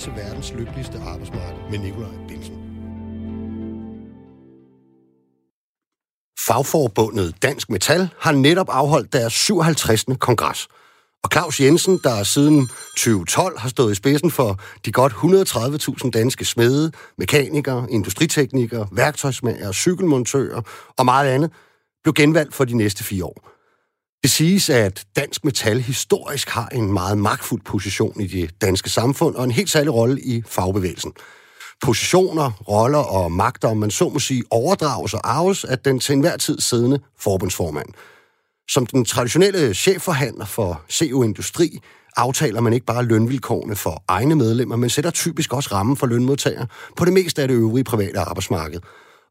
til verdens lykkeligste arbejdsmarked med Nikolaj Bilsen. Fagforbundet Dansk Metal har netop afholdt deres 57. kongres. Og Claus Jensen, der siden 2012 har stået i spidsen for de godt 130.000 danske smede, mekanikere, industriteknikere, værktøjsmager, cykelmontører og meget andet, blev genvalgt for de næste fire år. Det siges, at dansk metal historisk har en meget magtfuld position i det danske samfund og en helt særlig rolle i fagbevægelsen. Positioner, roller og magter, om man så må sige, overdrages og arves af den til enhver tid siddende forbundsformand. Som den traditionelle chefforhandler for CO Industri aftaler man ikke bare lønvilkårene for egne medlemmer, men sætter typisk også rammen for lønmodtagere på det meste af det øvrige private arbejdsmarked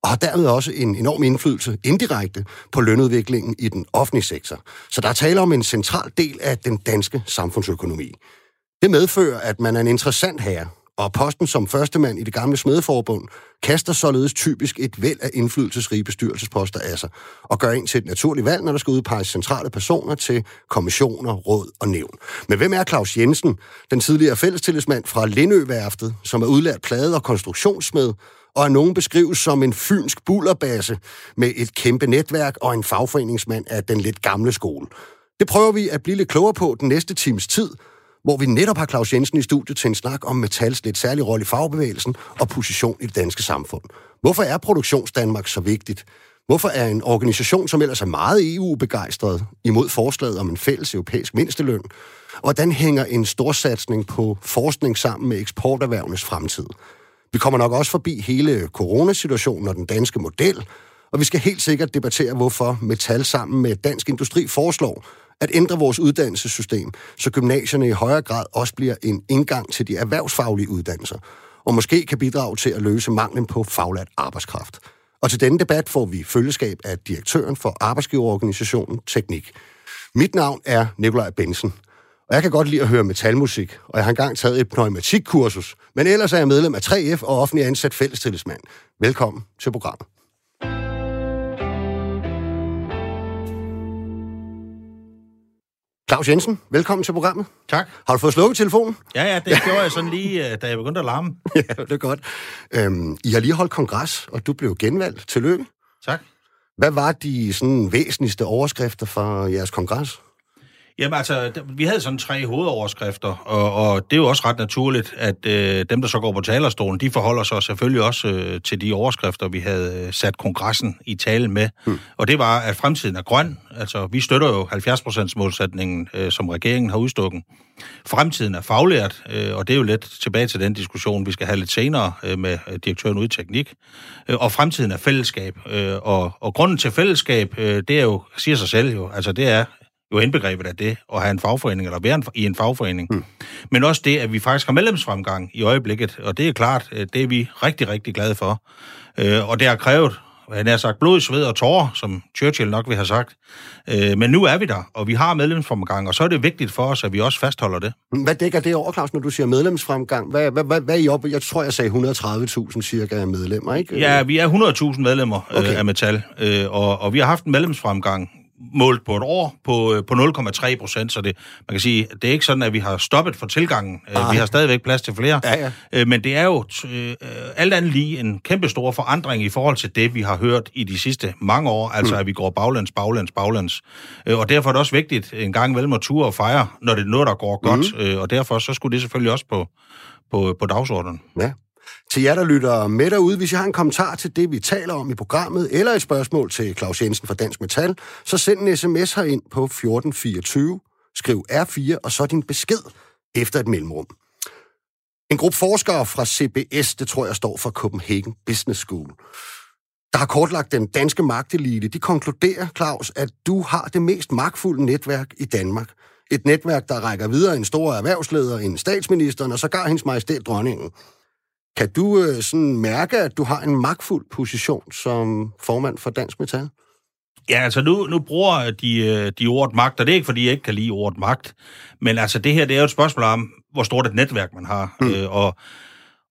og har dermed også en enorm indflydelse indirekte på lønudviklingen i den offentlige sektor. Så der er tale om en central del af den danske samfundsøkonomi. Det medfører, at man er en interessant herre, og posten som førstemand i det gamle smedeforbund kaster således typisk et væld af indflydelsesrige bestyrelsesposter af sig, og gør ind til et naturligt valg, når der skal udpeges centrale personer til kommissioner, råd og nævn. Men hvem er Claus Jensen, den tidligere fællestillidsmand fra Lindøværftet, som er udlært plade- og konstruktionsmed, og er nogen beskrives som en fynsk bullerbasse med et kæmpe netværk og en fagforeningsmand af den lidt gamle skole. Det prøver vi at blive lidt klogere på den næste times tid, hvor vi netop har Claus Jensen i studiet til en snak om Metals lidt særlig rolle i fagbevægelsen og position i det danske samfund. Hvorfor er Produktionsdanmark så vigtigt? Hvorfor er en organisation, som ellers er meget EU-begejstret, imod forslaget om en fælles europæisk mindsteløn? Hvordan hænger en storsatsning på forskning sammen med eksporterhvervenes fremtid? Vi kommer nok også forbi hele coronasituationen og den danske model, og vi skal helt sikkert debattere, hvorfor Metal sammen med Dansk Industri foreslår at ændre vores uddannelsessystem, så gymnasierne i højere grad også bliver en indgang til de erhvervsfaglige uddannelser, og måske kan bidrage til at løse manglen på faglært arbejdskraft. Og til denne debat får vi følgeskab af direktøren for arbejdsgiverorganisationen Teknik. Mit navn er Nikolaj Bensen. Og jeg kan godt lide at høre metalmusik, og jeg har engang taget et pneumatikkursus. Men ellers er jeg medlem af 3F og offentlig ansat fællestillidsmand. Velkommen til programmet. Claus Jensen, velkommen til programmet. Tak. Har du fået slukket telefonen? Ja, ja, det gjorde jeg sådan lige, øh, da jeg begyndte at larme. ja, det er godt. Øhm, I har lige holdt kongres, og du blev genvalgt. Tillykke. Tak. Hvad var de sådan, væsentligste overskrifter fra jeres kongres? Jamen altså, vi havde sådan tre hovedoverskrifter, og, og det er jo også ret naturligt, at øh, dem, der så går på talerstolen, de forholder sig selvfølgelig også øh, til de overskrifter, vi havde øh, sat kongressen i tale med. Hmm. Og det var, at fremtiden er grøn. Altså, vi støtter jo 70 målsætningen, øh, som regeringen har udstukket. Fremtiden er faglært, øh, og det er jo lidt tilbage til den diskussion, vi skal have lidt senere øh, med øh, direktøren ud i teknik. Øh, og fremtiden er fællesskab. Øh, og, og grunden til fællesskab, øh, det er jo, siger sig selv jo, altså det er jo indbegrebet af det, at have en fagforening, eller være i en fagforening. Mm. Men også det, at vi faktisk har medlemsfremgang i øjeblikket, og det er klart, øh, det er vi rigtig, rigtig glade for. Øh, og det har krævet, han har sagt, blod, sved og tårer, som Churchill nok vil have sagt. Øh, men nu er vi der, og vi har medlemsfremgang, og så er det vigtigt for os, at vi også fastholder det. Hvad dækker det over, Claus, når du siger medlemsfremgang? Hvad, hvad, hvad, hvad er I oppe? Jeg tror, jeg sagde 130.000 cirka medlemmer, ikke? Ja, vi er 100.000 medlemmer okay. af Metal, og, og vi har haft en medlemsfremgang målt på et år på, øh, på 0,3 procent, så det, man kan sige, det er ikke sådan, at vi har stoppet for tilgangen. Øh, Ej. Vi har stadigvæk plads til flere. Ja, ja. Øh, men det er jo alt andet lige en kæmpe stor forandring i forhold til det, vi har hørt i de sidste mange år, altså mm. at vi går baglands, baglands, baglands. Og derfor er det også vigtigt en gang imellem at ture og fejre, når det er noget, der går godt, mm. og derfor så skulle det selvfølgelig også på, på, på dagsordenen. Ja. Til jer, der lytter med derude, hvis I har en kommentar til det, vi taler om i programmet, eller et spørgsmål til Claus Jensen fra Dansk Metal, så send en sms herind på 1424, skriv R4, og så din besked efter et mellemrum. En gruppe forskere fra CBS, det tror jeg står for Copenhagen Business School, der har kortlagt den danske magtelite, de konkluderer, Claus, at du har det mest magtfulde netværk i Danmark. Et netværk, der rækker videre en stor erhvervsleder, en statsminister, og sågar hendes majestæt dronningen. Kan du øh, sådan mærke, at du har en magtfuld position som formand for Dansk Metal? Ja, altså nu, nu bruger de, øh, de ordet magt, og det er ikke, fordi jeg ikke kan lide ordet magt, men altså det her, det er jo et spørgsmål om, hvor stort et netværk man har, mm. øh, og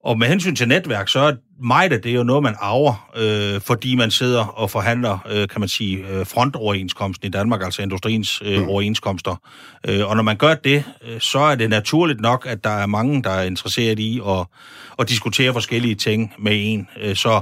Og med hensyn til netværk, så er meget af det jo noget, man arver, øh, fordi man sidder og forhandler, øh, kan man sige, øh, frontoverenskomsten i Danmark, altså industriens øh, mm. overenskomster. Øh, og når man gør det, øh, så er det naturligt nok, at der er mange, der er interesseret i at, at diskutere forskellige ting med en. Øh, så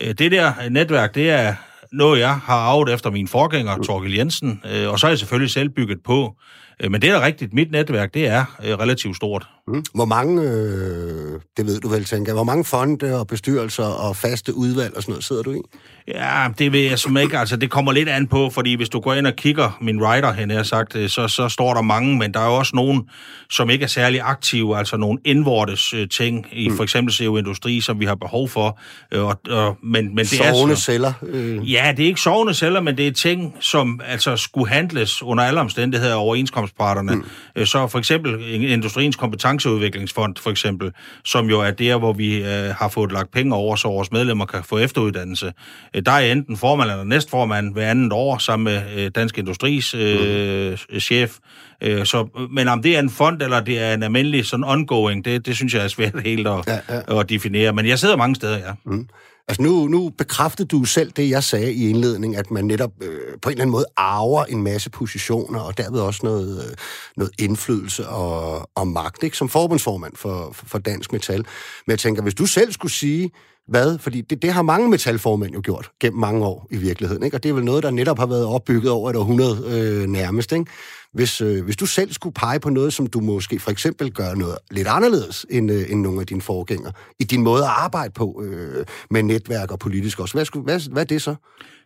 øh, det der netværk, det er noget, jeg har arvet efter min forgænger, Torgild Jensen, øh, og så er jeg selvfølgelig selv bygget på. Øh, men det er rigtigt, mit netværk, det er øh, relativt stort. Mm. Hvor mange, øh, det ved du vel, tænker hvor mange fonde og bestyrelser og faste udvalg og sådan noget sidder du i? Ja, det ved jeg som ikke. Altså, det kommer lidt an på, fordi hvis du går ind og kigger min writer, hen jeg sagt, øh, så, så står der mange, men der er jo også nogen, som ikke er særlig aktive, altså nogle indvortes øh, ting i mm. for eksempel CO Industri, som vi har behov for. Øh, og, og, men, men det sovende er så, celler? Øh. Ja, det er ikke sovende celler, men det er ting, som altså skulle handles under alle omstændigheder af overenskomstparterne. Mm. Så for eksempel Industriens Kompetenceudviklingsfond, for eksempel, som jo er der, hvor vi øh, har fået lagt penge over, så vores medlemmer kan få efteruddannelse Øh, der er enten formand eller næstformand hver andet år sammen med øh, Dansk Industris øh, mm. chef. Øh, så, men om det er en fond eller det er en almindelig sådan ongoing, det, det synes jeg er svært helt at, ja, ja. at definere. Men jeg sidder mange steder, ja. Mm. Altså nu, nu bekræftede du selv det, jeg sagde i indledning, at man netop øh, på en eller anden måde arver en masse positioner, og derved også noget, øh, noget indflydelse og, og magt, ikke? som forbundsformand for, for, for Dansk Metal. Men jeg tænker, hvis du selv skulle sige, hvad? Fordi det, det har mange metalformænd jo gjort gennem mange år i virkeligheden, ikke? og det er vel noget, der netop har været opbygget over et århundrede øh, nærmest. Ikke? Hvis, øh, hvis du selv skulle pege på noget, som du måske for eksempel gør noget lidt anderledes end, øh, end nogle af dine forgængere, i din måde at arbejde på øh, med netværk og politisk også, hvad, skulle, hvad, hvad er det så?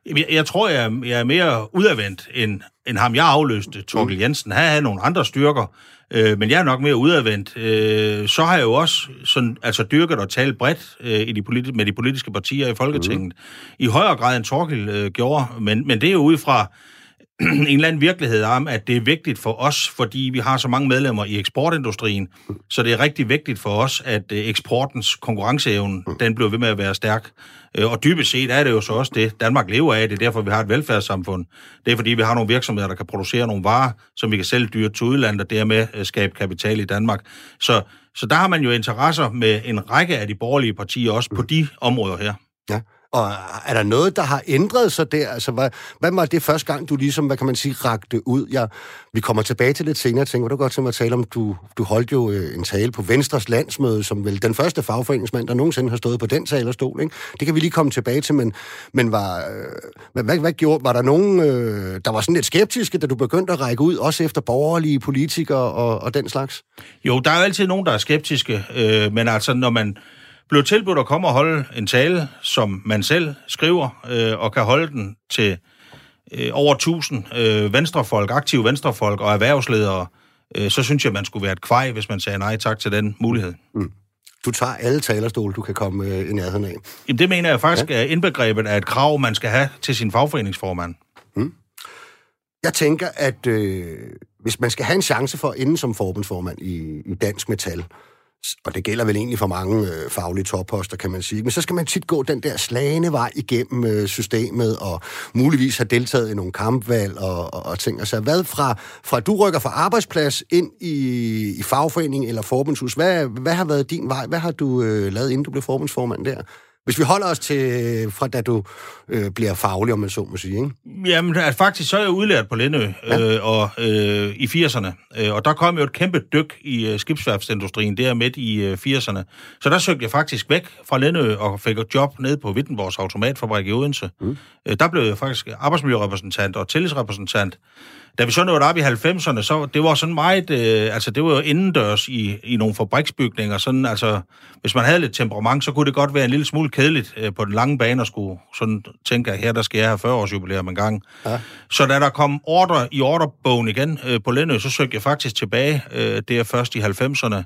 Jeg, jeg tror, jeg, jeg er mere udadvendt end, end ham, jeg afløste, Torkel mm. Jensen. Han havde nogle andre styrker, øh, men jeg er nok mere udadvendt. Øh, så har jeg jo også sådan, altså dyrket og talt bredt øh, i de politi- med de politiske partier i Folketinget. Mm. I højere grad end Torkel øh, gjorde, men, men det er jo ud fra en eller anden virkelighed om, at det er vigtigt for os, fordi vi har så mange medlemmer i eksportindustrien, så det er rigtig vigtigt for os, at øh, eksportens konkurrenceevne, den bliver ved med at være stærk. Øh, og dybest set er det jo så også det, Danmark lever af. Det er derfor, vi har et velfærdssamfund. Det er fordi, vi har nogle virksomheder, der kan producere nogle varer, som vi kan sælge dyrt til udlandet, og dermed øh, skabe kapital i Danmark. Så, så der har man jo interesser med en række af de borgerlige partier også på de områder her. Ja. Og er der noget, der har ændret sig der? Altså, hvad, hvad var det første gang, du ligesom, hvad kan man sige, rakte ud? Jeg, vi kommer tilbage til lidt senere. Tænker, du godt til mig at tale om, du, du holdt jo øh, en tale på Venstres landsmøde, som vel den første fagforeningsmand, der nogensinde har stået på den talerstol. Ikke? Det kan vi lige komme tilbage til, men, men var, øh, hvad, hvad, hvad gjorde, var der nogen, øh, der var sådan lidt skeptiske, da du begyndte at række ud, også efter borgerlige politikere og, og den slags? Jo, der er jo altid nogen, der er skeptiske, øh, men altså, når man blev tilbudt at komme og holde en tale, som man selv skriver, øh, og kan holde den til øh, over 1000 øh, venstrefolk, aktive venstrefolk og erhvervsledere, øh, så synes jeg, man skulle være et kvej, hvis man sagde nej tak til den mulighed. Mm. Du tager alle talerstole, du kan komme øh, i nærheden af. Jamen, det mener jeg faktisk ja. er indbegrebet af et krav, man skal have til sin fagforeningsformand. Mm. Jeg tænker, at øh, hvis man skal have en chance for at ende som forbundsformand i, i Dansk Metal, og det gælder vel egentlig for mange øh, faglige topposter, kan man sige. Men så skal man tit gå den der slagende vej igennem øh, systemet, og muligvis have deltaget i nogle kampvalg og, og, og ting. Altså, hvad fra, fra du rykker fra arbejdsplads ind i, i fagforening eller forbundshus, hvad, hvad har været din vej? Hvad har du øh, lavet, inden du blev forbundsformand der? Hvis vi holder os til, fra da du øh, bliver faglig, om man så må sige, ikke? Jamen, at faktisk så er jeg udlært på Lindø ja. øh, og, øh, i 80'erne, øh, og der kom jo et kæmpe dyk i øh, skibsværftindustrien der midt i øh, 80'erne. Så der søgte jeg faktisk væk fra Lindø og fik et job nede på Wittenborgs automatfabrik i Odense. Mm. Øh, der blev jeg faktisk arbejdsmiljørepræsentant og tillidsrepræsentant. Da vi så nåede op i 90'erne, så det var sådan meget, øh, altså det var jo indendørs i, i nogle fabriksbygninger, sådan altså, hvis man havde lidt temperament, så kunne det godt være en lille smule kedeligt øh, på den lange bane og skulle sådan tænke, at her der skal jeg have 40 års jubilæum en gang. Ja. Så da der kom ordre i ordrebogen igen øh, på Lindø, så søgte jeg faktisk tilbage øh, der først i 90'erne,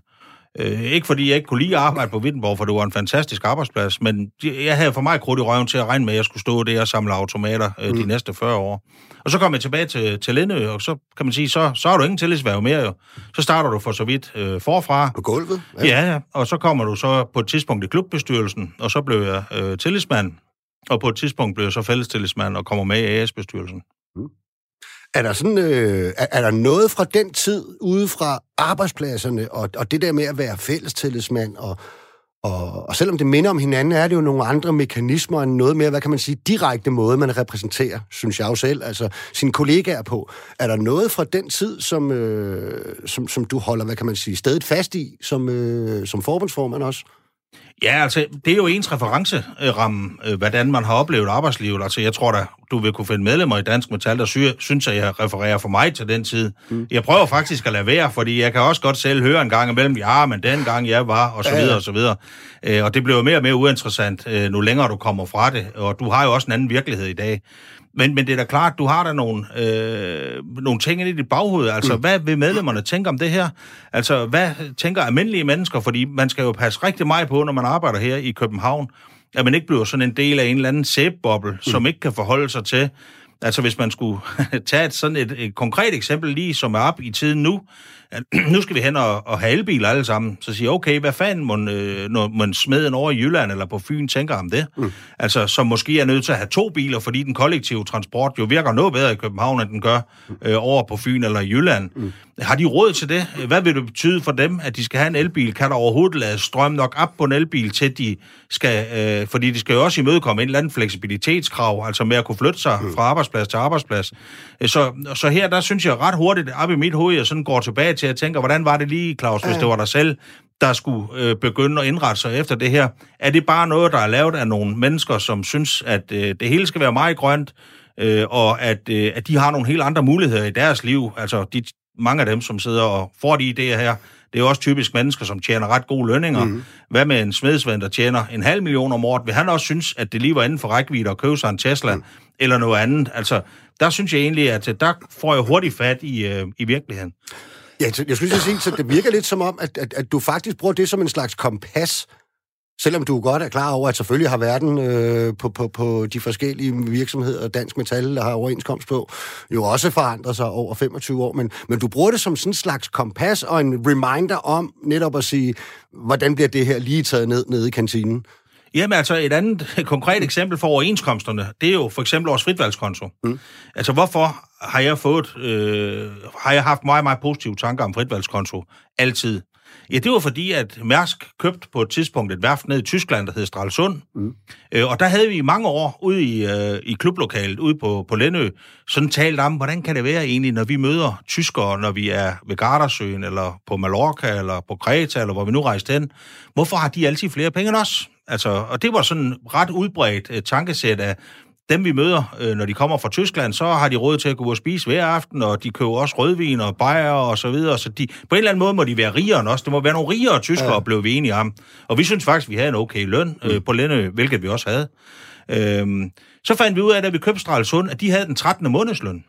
Øh, ikke fordi jeg ikke kunne lide at arbejde på Wittenborg, for det var en fantastisk arbejdsplads, men jeg havde for mig krudt i røven til at regne med, at jeg skulle stå der og samle automater øh, mm. de næste 40 år. Og så kom jeg tilbage til, til Lindø, og så kan man sige, så, så har du ingen tillidsværv mere jo. Så starter du for så vidt øh, forfra. På gulvet? Ja. ja, ja. Og så kommer du så på et tidspunkt i klubbestyrelsen, og så blev jeg øh, tillidsmand. Og på et tidspunkt blev jeg så fællestillidsmand og kommer med i AS-bestyrelsen. Mm. Er der, sådan, øh, er, er der noget fra den tid ude fra arbejdspladserne, og, og det der med at være fællestillidsmand og, og, og selvom det minder om hinanden, er det jo nogle andre mekanismer end noget mere, hvad kan man sige, direkte måde, man repræsenterer, synes jeg jo selv, altså sine kollegaer på. Er der noget fra den tid, som, øh, som, som du holder, hvad kan man sige, stedet fast i, som, øh, som forbundsformand også? Ja, altså, det er jo ens referenceramme, øh, hvordan man har oplevet arbejdslivet. Altså, jeg tror da, du vil kunne finde medlemmer i Dansk Metal, der sy- synes, at jeg refererer for mig til den tid. Mm. Jeg prøver faktisk at lade være, fordi jeg kan også godt selv høre en gang imellem, ja, men den gang jeg var, og så videre, og så videre. Øh, og det bliver jo mere og mere uinteressant, øh, nu længere du kommer fra det. Og du har jo også en anden virkelighed i dag. Men, men det er da klart, du har da nogle, øh, nogle ting i dit baghoved. Altså, mm. hvad vil medlemmerne tænke om det her? Altså, hvad tænker almindelige mennesker? Fordi man skal jo passe rigtig meget på, når man arbejder her i København, at man ikke bliver sådan en del af en eller anden sæbeboble, mm. som ikke kan forholde sig til, Altså hvis man skulle tage et, sådan et, et konkret eksempel lige, som er op i tiden nu, nu skal vi hen og, og have elbiler alle sammen, så siger okay, hvad fanden må, øh, når man smeden over i Jylland eller på Fyn tænker om det? Mm. Altså, som måske er nødt til at have to biler, fordi den kollektive transport jo virker noget bedre i København, end den gør øh, over på Fyn eller i Jylland. Mm. Har de råd til det? Hvad vil det betyde for dem, at de skal have en elbil? Kan der overhovedet lade strøm nok op på en elbil, til de skal... Øh, fordi de skal jo også imødekomme en eller anden fleksibilitetskrav, altså med at kunne flytte sig mm. fra arbejdsplads til arbejdsplads. Så, så her, der synes jeg ret hurtigt op i mit hoved, jeg sådan går tilbage til at tænke, hvordan var det lige, Claus, hvis det var dig selv, der skulle øh, begynde at indrette sig efter det her? Er det bare noget, der er lavet af nogle mennesker, som synes, at øh, det hele skal være meget grønt, øh, og at, øh, at de har nogle helt andre muligheder i deres liv? Altså, de, mange af dem, som sidder og får de idéer her, det er jo også typisk mennesker, som tjener ret gode lønninger. Mm. Hvad med en smedsvend, der tjener en halv million om året? Vil han også synes, at det lige var inden for rækkevidde at købe sig en Tesla mm. eller noget andet? Altså, der synes jeg egentlig, at der får jeg hurtigt fat i, øh, i virkeligheden. Ja, jeg skulle sige, så det virker lidt som om, at, at, at du faktisk bruger det som en slags kompas, selvom du godt er klar over, at selvfølgelig har verden øh, på, på, på de forskellige virksomheder, Dansk Metal, der har overenskomst på, jo også forandret sig over 25 år, men, men du bruger det som sådan en slags kompas og en reminder om netop at sige, hvordan bliver det her lige taget ned nede i kantinen? Jamen altså, et andet konkret eksempel for overenskomsterne, det er jo for eksempel vores fritvalgskonto. Mm. Altså, hvorfor har jeg fået, øh, har jeg haft meget, meget positive tanker om fritvalgskonto altid? Ja, det var fordi, at Mærsk købte på et tidspunkt et værft ned i Tyskland, der hed Stralsund. Mm. Øh, og der havde vi i mange år ude i, øh, i klublokalet, ude på, på Lennø, sådan talt om, hvordan kan det være egentlig, når vi møder tyskere, når vi er ved Gardasøen, eller på Mallorca, eller på Kreta, eller hvor vi nu rejste hen. Hvorfor har de altid flere penge end os? Altså, og det var sådan ret udbredt uh, tankesæt af, dem vi møder, øh, når de kommer fra Tyskland, så har de råd til at gå og spise hver aften, og de køber også rødvin og bajer og så videre. Så de, på en eller anden måde må de være rigere end os. Det må være nogle rigere tyskere, ja. blev vi enige om. Og vi synes faktisk, vi havde en okay løn øh, mm. på Lænde, hvilket vi også havde. Øhm, så fandt vi ud af, da vi købte Stralsund, at de havde den 13. månedsløn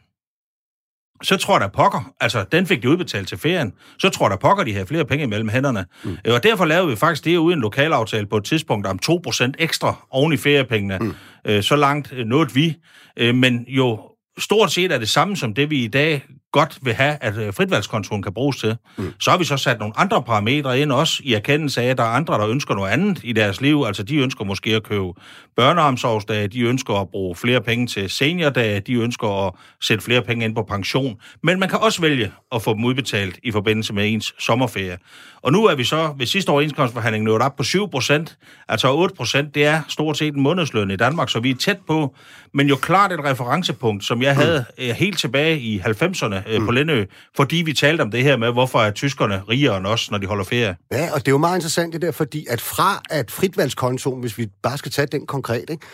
så tror der pokker, altså den fik de udbetalt til ferien, så tror der pokker, de havde flere penge mellem hænderne. Mm. Og derfor lavede vi faktisk det uden en lokalaftale på et tidspunkt om 2% ekstra oven i feriepengene. Mm. Øh, så langt øh, nåede vi. Øh, men jo stort set er det samme som det, vi i dag godt vil have, at øh, fritvalgskontoen kan bruges til. Mm. Så har vi så sat nogle andre parametre ind også, i erkendelse af, at der er andre, der ønsker noget andet i deres liv. Altså, de ønsker måske at købe børneomsorgsdage, de ønsker at bruge flere penge til seniordage, de ønsker at sætte flere penge ind på pension. Men man kan også vælge at få dem udbetalt i forbindelse med ens sommerferie. Og nu er vi så ved sidste overenskomstforhandling nået op på 7 procent. Altså 8 procent, det er stort set en månedsløn i Danmark, så vi er tæt på. Men jo klart et referencepunkt, som jeg havde mm. helt tilbage i 90'erne, øh, mm. på Lindø, fordi vi talte om det her med, hvorfor er tyskerne rigere end os, når de holder ferie. Ja, og det er jo meget interessant det der, fordi at fra at fritvalgskontoen, hvis vi bare skal tage den konkret, ikke,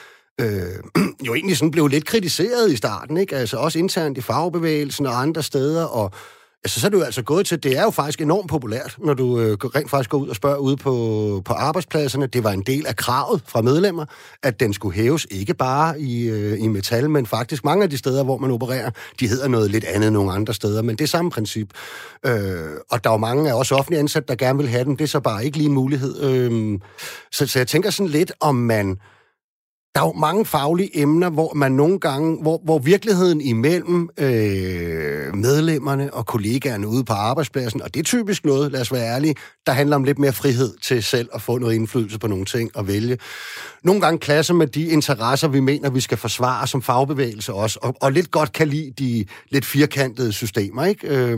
øh, jo egentlig sådan blev lidt kritiseret i starten, ikke? Altså også internt i fagbevægelsen og andre steder, og Altså, så er du altså gået til, det er jo faktisk enormt populært, når du øh, rent faktisk går ud og spørger ude på, på arbejdspladserne. Det var en del af kravet fra medlemmer, at den skulle hæves, ikke bare i, øh, i metal, men faktisk mange af de steder, hvor man opererer, de hedder noget lidt andet end nogle andre steder, men det er samme princip. Øh, og der er jo mange af os offentlige ansatte, der gerne vil have den. det er så bare ikke lige en mulighed. Øh, så, så jeg tænker sådan lidt, om man der er jo mange faglige emner, hvor man nogle gange, hvor, hvor virkeligheden imellem øh, medlemmerne og kollegaerne ude på arbejdspladsen, og det er typisk noget, lad os være ærlige, der handler om lidt mere frihed til selv at få noget indflydelse på nogle ting og vælge. Nogle gange klasser med de interesser, vi mener, vi skal forsvare som fagbevægelse også, og, og lidt godt kan lide de lidt firkantede systemer. Ikke? Øh,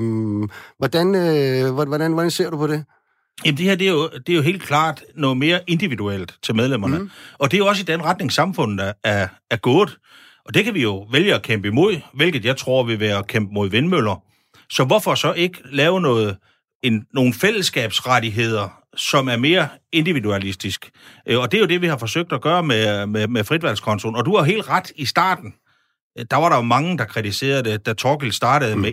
hvordan, øh, hvordan, hvordan ser du på det? Jamen det her, det er, jo, det er jo helt klart noget mere individuelt til medlemmerne. Mm. Og det er jo også i den retning, samfundet er, er gået. Og det kan vi jo vælge at kæmpe imod, hvilket jeg tror vil være at kæmpe mod vindmøller. Så hvorfor så ikke lave noget, en, nogle fællesskabsrettigheder, som er mere individualistisk? Øh, og det er jo det, vi har forsøgt at gøre med, med, med fritvalgskontoen. Og du har helt ret i starten. Øh, der var der jo mange, der kritiserede det, da Torkel startede mm. med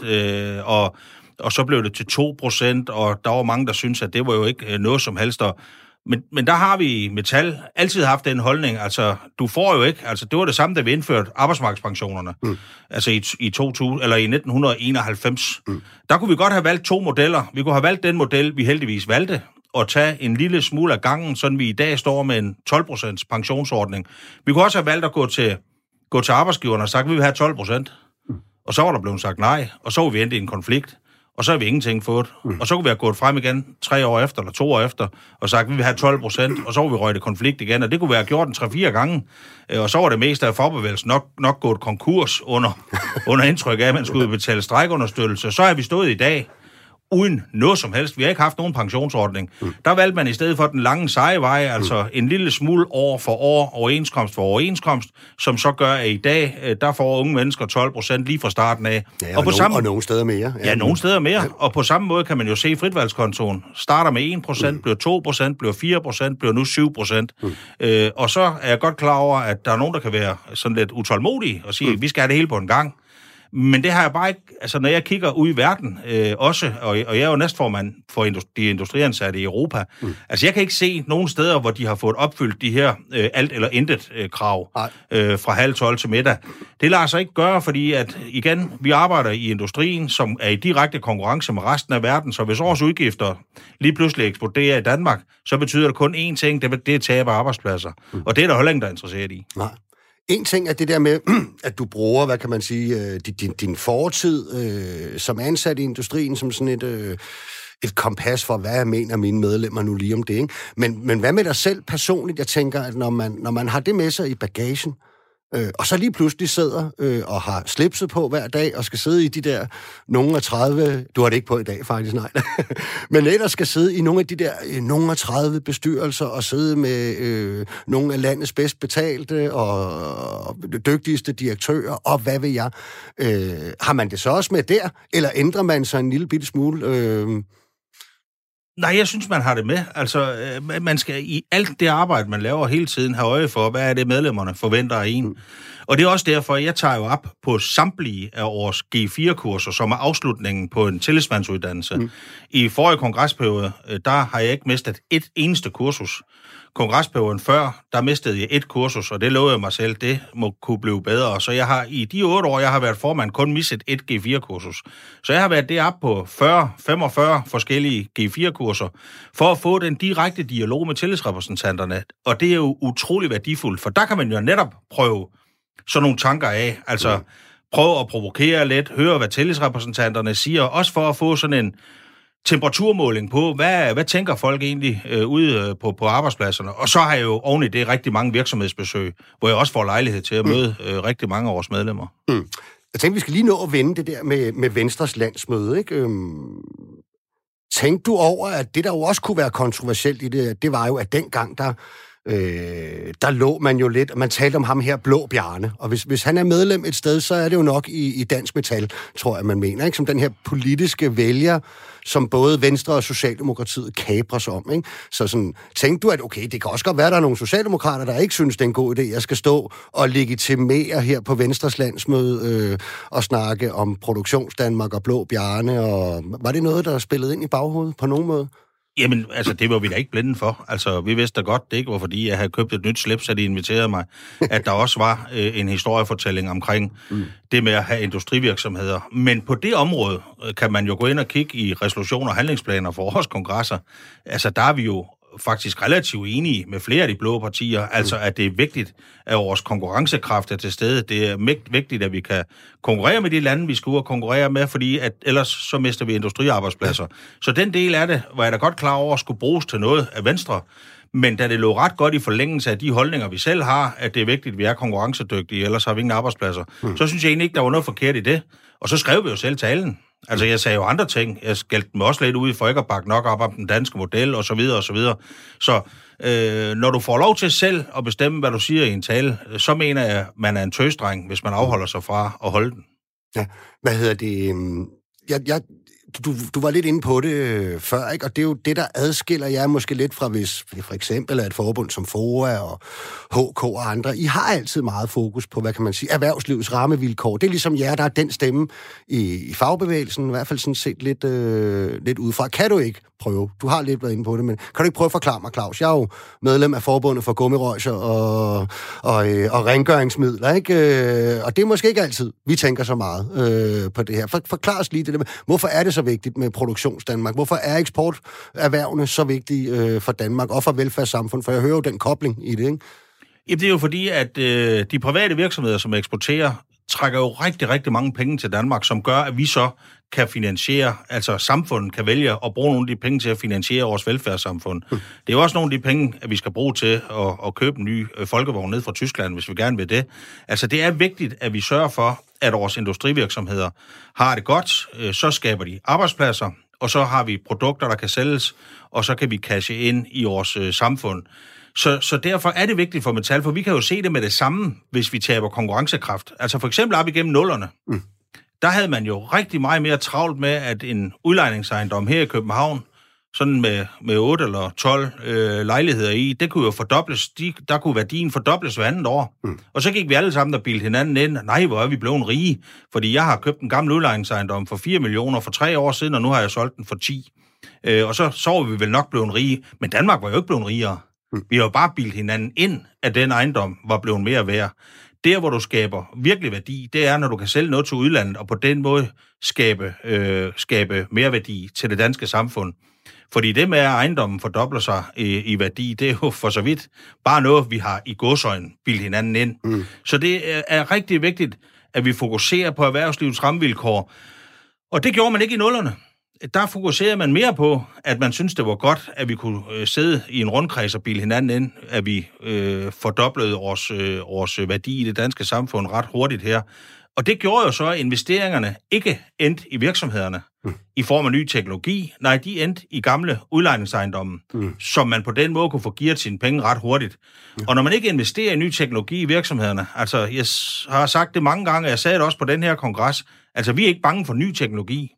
1%, øh, og, og så blev det til 2%, og der var mange, der syntes, at det var jo ikke øh, noget som helst. Og, men, men der har vi i Metal altid haft den holdning, altså du får jo ikke, altså det var det samme, da vi indførte arbejdsmarkedspensionerne, mm. altså i, i, 2000, eller i 1991. Mm. Der kunne vi godt have valgt to modeller. Vi kunne have valgt den model, vi heldigvis valgte, at tage en lille smule af gangen, sådan vi i dag står med en 12% pensionsordning. Vi kunne også have valgt at gå til, gå til arbejdsgiverne og sagt, at vi vil have 12%. Mm. Og så var der blevet sagt nej, og så var vi endt i en konflikt og så har vi ingenting fået. Mm. Og så kunne vi have gået frem igen tre år efter, eller to år efter, og sagt, at vi vil have 12 procent, og så var vi røget i konflikt igen, og det kunne være gjort en tre-fire gange. Øh, og så var det meste af forbevægelsen nok, nok gået konkurs under, under indtryk af, at man skulle betale strækunderstøttelse. Så har vi stået i dag uden noget som helst. Vi har ikke haft nogen pensionsordning. Mm. Der valgte man i stedet for den lange seje vej, altså mm. en lille smule år for år, overenskomst for overenskomst, som så gør, at i dag, øh, der får unge mennesker 12 procent lige fra starten af. Ja, og, og, på no- samme... og nogle steder mere. Ja, ja nogle steder mere. Ja. Og på samme måde kan man jo se fritvalgskontoen. Starter med 1 procent, mm. bliver 2 procent, bliver 4 procent, bliver nu 7 procent. Mm. Øh, og så er jeg godt klar over, at der er nogen, der kan være sådan lidt utålmodige og sige, mm. vi skal have det hele på en gang. Men det har jeg bare ikke... Altså, når jeg kigger ud i verden øh, også, og, og jeg er jo næstformand for de industriansatte i Europa, mm. altså jeg kan ikke se nogen steder, hvor de har fået opfyldt de her øh, alt eller intet øh, krav øh, fra halv 12 til middag. Det lader sig ikke gøre, fordi at, igen, vi arbejder i industrien, som er i direkte konkurrence med resten af verden, så hvis vores udgifter lige pludselig eksploderer i Danmark, så betyder det kun én ting, det, det er tab af arbejdspladser. Mm. Og det er der heller ingen, der er interesseret i. Nej. En ting er det der med, at du bruger, hvad kan man sige, øh, din, din fortid øh, som ansat i industrien, som sådan et, øh, et kompas for, hvad jeg mener mine medlemmer nu lige om det. Ikke? Men, men hvad med dig selv personligt? Jeg tænker, at når man, når man har det med sig i bagagen, Øh, Øh, og så lige pludselig sidder øh, og har slipset på hver dag, og skal sidde i de der nogle af 30, du har det ikke på i dag faktisk, nej, men ellers skal sidde i nogle af de der øh, nogle af 30 bestyrelser, og sidde med øh, nogle af landets bedst betalte og, og dygtigste direktører, og hvad vil jeg. Øh, har man det så også med der, eller ændrer man sig en lille bitte smule? Øh, Nej, jeg synes, man har det med. Altså, øh, man skal i alt det arbejde, man laver hele tiden, have øje for, hvad er det, medlemmerne forventer af en. Mm. Og det er også derfor, jeg tager jo op på samtlige af vores G4-kurser, som er afslutningen på en tillidsmandsuddannelse. Mm. I forrige kongresperiode, øh, der har jeg ikke mistet et eneste kursus kongressperioden før, der mistede jeg et kursus, og det lovede jeg mig selv, det må kunne blive bedre. Så jeg har i de otte år, jeg har været formand, kun mistet et G4-kursus. Så jeg har været deroppe på 40-45 forskellige G4-kurser, for at få den direkte dialog med tillidsrepræsentanterne. Og det er jo utrolig værdifuldt, for der kan man jo netop prøve sådan nogle tanker af. Altså, prøve at provokere lidt, høre, hvad tillidsrepræsentanterne siger, også for at få sådan en temperaturmåling på, hvad, hvad tænker folk egentlig øh, ude øh, på, på arbejdspladserne. Og så har jeg jo oven i det rigtig mange virksomhedsbesøg, hvor jeg også får lejlighed til at mm. møde øh, rigtig mange af vores medlemmer. Mm. Jeg tænkte, vi skal lige nå at vende det der med, med Venstres landsmøde. Ikke? Øhm, tænkte du over, at det, der jo også kunne være kontroversielt i det, det var jo, at dengang, der øh, der lå man jo lidt, og man talte om ham her, Blå Bjarne. Og hvis, hvis han er medlem et sted, så er det jo nok i, i Dansk Metal, tror jeg, man mener. Ikke? Som den her politiske vælger, som både Venstre og Socialdemokratiet kapres om. Ikke? Så sådan, tænkte du, at okay, det kan også godt være, at der er nogle socialdemokrater, der ikke synes, det er en god idé, jeg skal stå og legitimere her på Venstres landsmøde øh, og snakke om produktionsdanmark og Blå Bjarne. Og, var det noget, der spillede ind i baghovedet på nogen måde? Jamen, altså, det var vi da ikke blinde for. Altså, vi vidste da godt, det ikke var fordi, jeg havde købt et nyt slips, så de inviterede mig, at der også var øh, en historiefortælling omkring mm. det med at have industrivirksomheder. Men på det område øh, kan man jo gå ind og kigge i resolutioner og handlingsplaner for vores kongresser. Altså, der er vi jo faktisk relativt enige med flere af de blå partier, altså at det er vigtigt, at vores konkurrencekraft er til stede. Det er vigtigt, at vi kan konkurrere med de lande, vi skal ud og konkurrere med, fordi at ellers så mister vi industriarbejdspladser. Så den del af det var jeg da godt klar over, at skulle bruges til noget af Venstre. Men da det lå ret godt i forlængelse af de holdninger, vi selv har, at det er vigtigt, at vi er konkurrencedygtige, ellers har vi ingen arbejdspladser, mm. så synes jeg egentlig ikke, der var noget forkert i det. Og så skrev vi jo selv talen. Altså, jeg sagde jo andre ting. Jeg skældte dem også lidt ud for ikke at bakke nok op om den danske model, og så videre, og så videre. Så øh, når du får lov til selv at bestemme, hvad du siger i en tale, så mener jeg, man er en tøsdreng, hvis man afholder sig fra at holde den. Ja, hvad hedder det? Øhm, jeg, jeg, du, du var lidt inde på det øh, før, ikke? og det er jo det, der adskiller jer måske lidt fra, hvis for eksempel er et forbund som FOA og HK og andre. I har altid meget fokus på, hvad kan man sige, erhvervslivets rammevilkår. Det er ligesom jer, der er den stemme i, i fagbevægelsen, i hvert fald sådan set lidt, øh, lidt udefra. Kan du ikke prøve? Du har lidt været inde på det, men kan du ikke prøve at forklare mig, Claus? Jeg er jo medlem af forbundet for gummirøjser og, og, øh, og rengøringsmidler, ikke? Øh, og det er måske ikke altid, vi tænker så meget øh, på det her. For, forklar os lige det der hvorfor er det så vigtigt med produktionsdanmark? Hvorfor er eksporterhvervene så vigtige øh, for Danmark og for velfærdssamfundet? For jeg hører jo den kobling i det, ikke? Jamen, det er jo fordi, at øh, de private virksomheder, som eksporterer, trækker jo rigtig, rigtig mange penge til Danmark, som gør, at vi så kan finansiere, altså samfundet kan vælge at bruge nogle af de penge til at finansiere vores velfærdssamfund. Mm. Det er jo også nogle af de penge, at vi skal bruge til at, at købe en ny øh, folkevogn ned fra Tyskland, hvis vi gerne vil det. Altså, det er vigtigt, at vi sørger for, at vores industrivirksomheder har det godt, øh, så skaber de arbejdspladser, og så har vi produkter, der kan sælges, og så kan vi cashe ind i vores øh, samfund. Så, så derfor er det vigtigt for Metal, for vi kan jo se det med det samme, hvis vi taber konkurrencekraft. Altså for eksempel op igennem nullerne. Mm. Der havde man jo rigtig meget mere travlt med, at en udlejningsejendom her i København, sådan med, med 8 eller 12 øh, lejligheder i, det kunne jo fordobles, de, der kunne værdien fordobles hver andet år. Mm. Og så gik vi alle sammen og bildte hinanden ind, nej, hvor er vi blevet rige, fordi jeg har købt en gammel udlejningsejendom for 4 millioner for tre år siden, og nu har jeg solgt den for 10. Øh, og så så vi vel nok blevet rige, men Danmark var jo ikke blevet rigere. Vi har jo bare bildt hinanden ind, at den ejendom var blevet mere værd. Der, hvor du skaber virkelig værdi, det er, når du kan sælge noget til udlandet, og på den måde skabe, øh, skabe mere værdi til det danske samfund. Fordi det med, at ejendommen fordobler sig i, i værdi, det er jo for så vidt bare noget, vi har i godsøjen bildt hinanden ind. Mm. Så det er, er rigtig vigtigt, at vi fokuserer på erhvervslivets rammevilkår. Og det gjorde man ikke i nullerne der fokuserer man mere på, at man synes, det var godt, at vi kunne øh, sidde i en rundkreds og bilde hinanden ind, at vi øh, fordoblede vores, øh, vores værdi i det danske samfund ret hurtigt her. Og det gjorde jo så, at investeringerne ikke endte i virksomhederne mm. i form af ny teknologi. Nej, de endte i gamle udlejningsejendomme, mm. som man på den måde kunne få givet sine penge ret hurtigt. Mm. Og når man ikke investerer i ny teknologi i virksomhederne, altså jeg har sagt det mange gange, og jeg sagde det også på den her kongres, altså vi er ikke bange for ny teknologi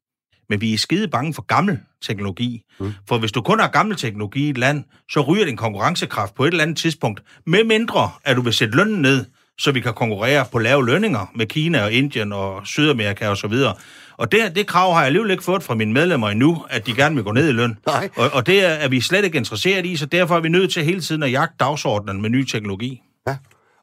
men vi er skide bange for gammel teknologi. Mm. For hvis du kun har gammel teknologi i et land, så ryger din konkurrencekraft på et eller andet tidspunkt, med mindre at du vil sætte lønnen ned, så vi kan konkurrere på lave lønninger med Kina og Indien og Sydamerika og så videre. Og det, det krav har jeg alligevel ikke fået fra mine medlemmer endnu, at de gerne vil gå ned i løn. Nej. Og, og det er, er vi slet ikke interesseret i, så derfor er vi nødt til hele tiden at jagte dagsordenen med ny teknologi. Ja,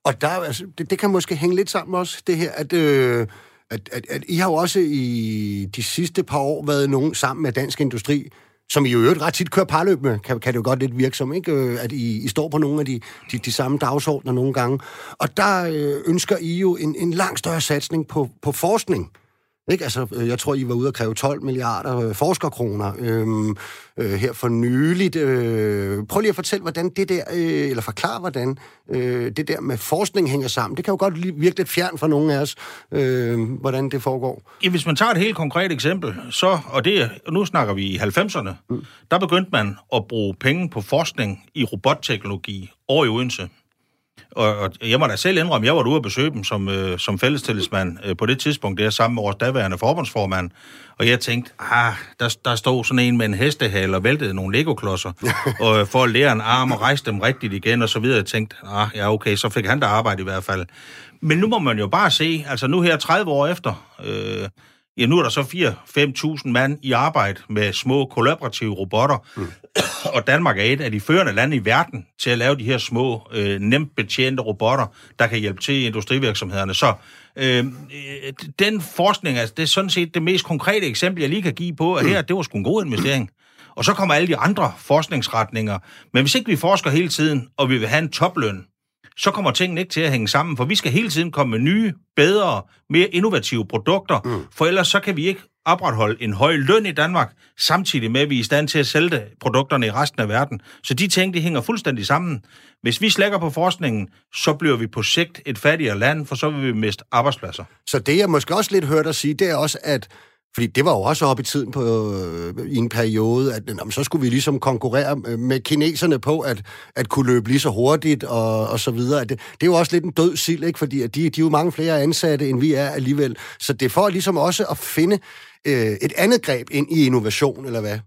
og der, altså, det, det kan måske hænge lidt sammen også, det her, at... Øh at, at, at I har jo også i de sidste par år været nogen sammen med Dansk Industri, som I jo øvrigt ret tit kører parløb med, kan, kan det jo godt lidt virke som, ikke? Øh, at I, I står på nogle af de, de, de samme dagsordner nogle gange. Og der øh, ønsker I jo en, en langt større satsning på, på forskning. Ikke? Altså, øh, jeg tror, I var ude at kræve 12 milliarder øh, forskerkroner øhm, øh, her for nyligt. Øh, prøv lige at fortælle, hvordan det der, øh, eller forklare, hvordan øh, det der med forskning hænger sammen. Det kan jo godt virke lidt fjern for nogle af os, øh, hvordan det foregår. Ja, hvis man tager et helt konkret eksempel, så, og det, nu snakker vi i 90'erne, mm. der begyndte man at bruge penge på forskning i robotteknologi over i Odense. Og, og jeg må da selv indrømme, jeg var ude at besøge dem som, øh, som fællestillidsmand øh, på det tidspunkt, der sammen med vores daværende forbundsformand. Og jeg tænkte, ah, der, der stod sådan en med en hestehale og væltede nogle legoklodser, og for at lære en arm og rejse dem rigtigt igen og så videre. Jeg tænkte, ah, ja okay, så fik han der arbejde i hvert fald. Men nu må man jo bare se, altså nu her 30 år efter, øh, ja, nu er der så 4-5.000 mand i arbejde med små kollaborative robotter, mm. og Danmark er et af de førende lande i verden til at lave de her små, øh, nemt betjente robotter, der kan hjælpe til industrivirksomhederne. Så øh, den forskning, altså, det er sådan set det mest konkrete eksempel, jeg lige kan give på, at her, det var sgu en god investering. Og så kommer alle de andre forskningsretninger. Men hvis ikke vi forsker hele tiden, og vi vil have en topløn, så kommer tingene ikke til at hænge sammen, for vi skal hele tiden komme med nye, bedre, mere innovative produkter, mm. for ellers så kan vi ikke opretholde en høj løn i Danmark, samtidig med, at vi er i stand til at sælge produkterne i resten af verden. Så de ting, de hænger fuldstændig sammen. Hvis vi slækker på forskningen, så bliver vi på sigt et fattigere land, for så vil vi miste arbejdspladser. Så det, jeg måske også lidt hørte dig sige, det er også, at fordi det var jo også op i tiden på, øh, i en periode, at jamen, så skulle vi ligesom konkurrere øh, med kineserne på at, at kunne løbe lige så hurtigt og, og så videre. Det, det er jo også lidt en død sild, ikke? fordi at de, de er jo mange flere ansatte, end vi er alligevel. Så det får ligesom også at finde øh, et andet greb ind i innovation, eller hvad?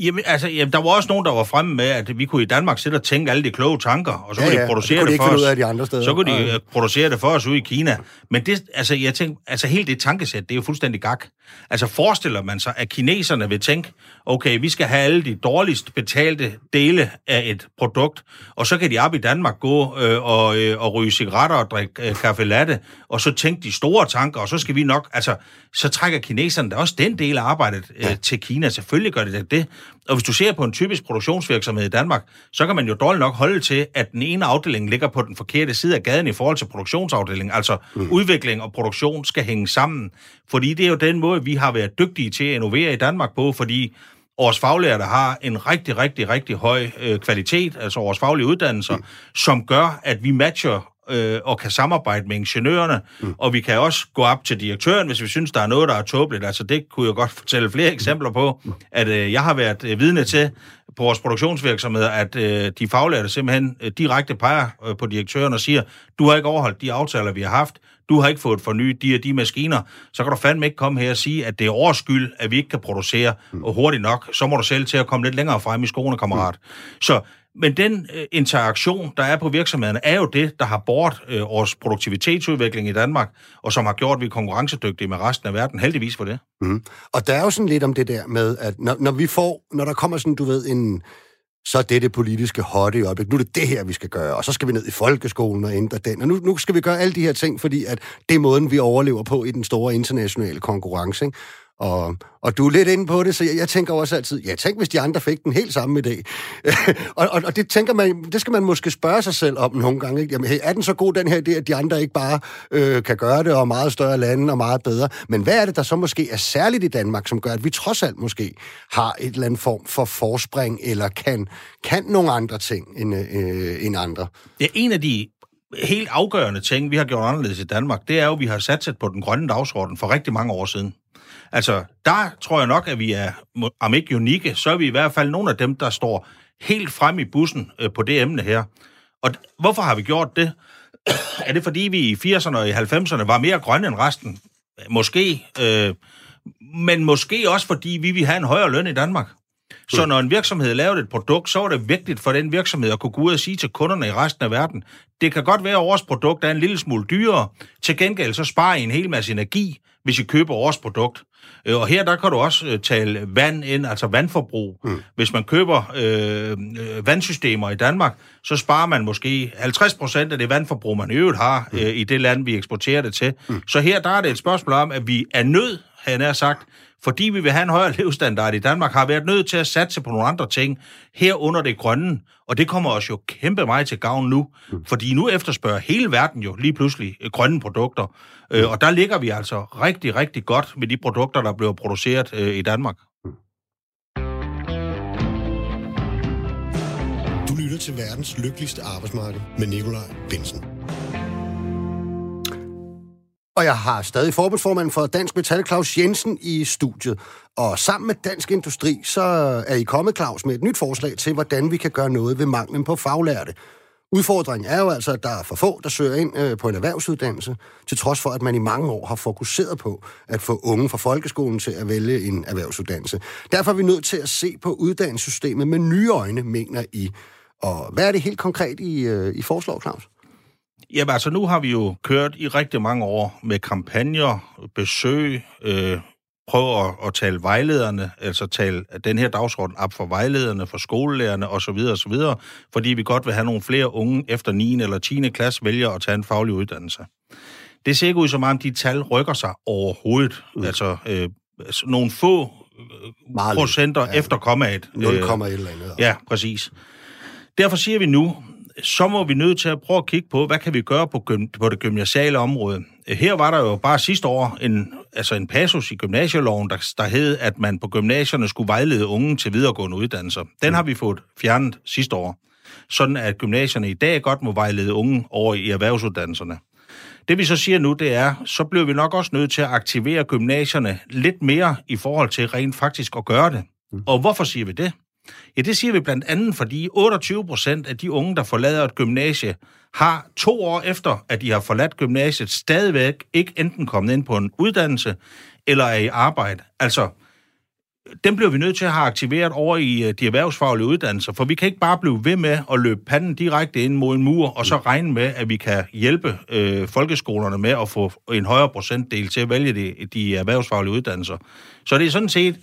Jamen, altså, jamen, der var også nogen, der var fremme med, at vi kunne i Danmark sidde og tænke alle de kloge tanker, og så ja, kunne de producere det, kunne det, for os. Af de andre steder. Så kunne de ja. Øh, producere det for os ude i Kina. Men det, altså, jeg tænker, altså, helt det tankesæt, det er jo fuldstændig gak. Altså, forestiller man sig, at kineserne vil tænke, okay, vi skal have alle de dårligst betalte dele af et produkt, og så kan de op i Danmark gå øh, og, øh, og ryge cigaretter og drikke øh, kaffe latte, og så tænke de store tanker, og så skal vi nok, altså, så trækker kineserne da også den del af arbejdet øh, til Kina. Selvfølgelig gør det det. Og hvis du ser på en typisk produktionsvirksomhed i Danmark, så kan man jo dårligt nok holde til, at den ene afdeling ligger på den forkerte side af gaden i forhold til produktionsafdelingen. Altså mm. udvikling og produktion skal hænge sammen. Fordi det er jo den måde, vi har været dygtige til at innovere i Danmark på, fordi vores faglærte har en rigtig, rigtig, rigtig høj øh, kvalitet, altså vores faglige uddannelser, mm. som gør, at vi matcher øh, og kan samarbejde med ingeniørerne, mm. og vi kan også gå op til direktøren, hvis vi synes, der er noget, der er tåbeligt. Altså det kunne jeg godt fortælle flere eksempler på, at øh, jeg har været øh, vidne til på vores produktionsvirksomheder, at øh, de faglærte simpelthen øh, direkte peger øh, på direktøren og siger, du har ikke overholdt de aftaler, vi har haft, du har ikke fået fornyet de og de maskiner, så kan du fandme ikke komme her og sige, at det er overskyld, at vi ikke kan producere mm. og hurtigt nok. Så må du selv til at komme lidt længere frem i skoene, kammerat. Mm. Så men den øh, interaktion, der er på virksomhederne, er jo det, der har bort øh, vores produktivitetsudvikling i Danmark, og som har gjort, at vi er konkurrencedygtige med resten af verden. Heldigvis for det. Mm. Og der er jo sådan lidt om det der med, at når, når vi får, når der kommer sådan, du ved, en, så er det det politiske hotte i øjeblikket. Nu er det det her, vi skal gøre, og så skal vi ned i folkeskolen og ændre den. Og nu, nu skal vi gøre alle de her ting, fordi at det er måden, vi overlever på i den store internationale konkurrence. Ikke? Og, og du er lidt inde på det, så jeg, jeg tænker også altid, ja, tænk hvis de andre fik den helt samme idé. og, og, og det tænker man, det skal man måske spørge sig selv om nogle gange. Ikke? Jamen, hey, er den så god, den her idé, at de andre ikke bare øh, kan gøre det, og meget større lande og meget bedre? Men hvad er det, der så måske er særligt i Danmark, som gør, at vi trods alt måske har et eller andet form for forspring, eller kan, kan nogle andre ting end, øh, end andre? Ja, en af de helt afgørende ting, vi har gjort anderledes i Danmark, det er jo, at vi har sat på den grønne dagsorden for rigtig mange år siden. Altså, der tror jeg nok, at vi er, om ikke unikke, så er vi i hvert fald nogle af dem, der står helt frem i bussen øh, på det emne her. Og hvorfor har vi gjort det? er det fordi, vi i 80'erne og i 90'erne var mere grønne end resten? Måske. Øh, men måske også fordi, vi vil have en højere løn i Danmark. Så når en virksomhed lavede et produkt, så var det vigtigt for den virksomhed at kunne gå ud og sige til kunderne i resten af verden, det kan godt være, at vores produkt er en lille smule dyrere. Til gengæld så sparer I en hel masse energi, hvis I køber vores produkt. Øh, og her der kan du også øh, tale vand ind, altså vandforbrug. Mm. Hvis man køber øh, øh, vandsystemer i Danmark, så sparer man måske 50 procent af det vandforbrug, man i øvrigt har mm. øh, i det land, vi eksporterer det til. Mm. Så her der er det et spørgsmål om, at vi er nødt, han er sagt, fordi vi vil have en højere levestandard i Danmark, har været nødt til at satse på nogle andre ting, herunder det grønne, og det kommer os jo kæmpe meget til gavn nu, mm. fordi nu efterspørger hele verden jo lige pludselig øh, grønne produkter, øh, mm. og der ligger vi altså rigtig, rigtig godt med de produkter, der bliver produceret øh, i Danmark. Mm. Du lytter til verdens lykkeligste arbejdsmarked med Nikolaj Bensen. Og jeg har stadig forbundsformanden for Dansk Metal, Claus Jensen, i studiet. Og sammen med Dansk Industri, så er I kommet, Claus, med et nyt forslag til, hvordan vi kan gøre noget ved manglen på faglærte. Udfordringen er jo altså, at der er for få, der søger ind øh, på en erhvervsuddannelse, til trods for, at man i mange år har fokuseret på at få unge fra folkeskolen til at vælge en erhvervsuddannelse. Derfor er vi nødt til at se på uddannelsessystemet med nye øjne, mener I. Og hvad er det helt konkret, I, øh, I foreslår, Claus? Jamen altså, nu har vi jo kørt i rigtig mange år med kampagner, besøg, øh, prøve at, at tale vejlederne, altså tale den her dagsorden op for vejlederne, for skolelærerne osv. osv., fordi vi godt vil have nogle flere unge efter 9. eller 10. klasse vælger at tage en faglig uddannelse. Det ser ikke ud som om, de tal rykker sig overhovedet. Mm. Altså, øh, nogle få øh, Meget procenter ja. efter kommaet. 0, øh, eller andet. Ja, præcis. Derfor siger vi nu, så må vi nødt til at prøve at kigge på, hvad kan vi gøre på, på det gymnasiale område. Her var der jo bare sidste år en, altså en passus i gymnasieloven, der, der hed, at man på gymnasierne skulle vejlede unge til videregående uddannelser. Den har vi fået fjernet sidste år, sådan at gymnasierne i dag godt må vejlede unge over i erhvervsuddannelserne. Det vi så siger nu, det er, så bliver vi nok også nødt til at aktivere gymnasierne lidt mere i forhold til rent faktisk at gøre det. Mm. Og hvorfor siger vi det? Ja, det siger vi blandt andet, fordi 28 procent af de unge, der forlader et gymnasie, har to år efter, at de har forladt gymnasiet, stadigvæk ikke enten kommet ind på en uddannelse eller er i arbejde. Altså, dem bliver vi nødt til at have aktiveret over i øh, de erhvervsfaglige uddannelser, for vi kan ikke bare blive ved med at løbe panden direkte ind mod en mur, og så regne med, at vi kan hjælpe øh, folkeskolerne med at få en højere procentdel til at vælge de, de erhvervsfaglige uddannelser. Så det er sådan set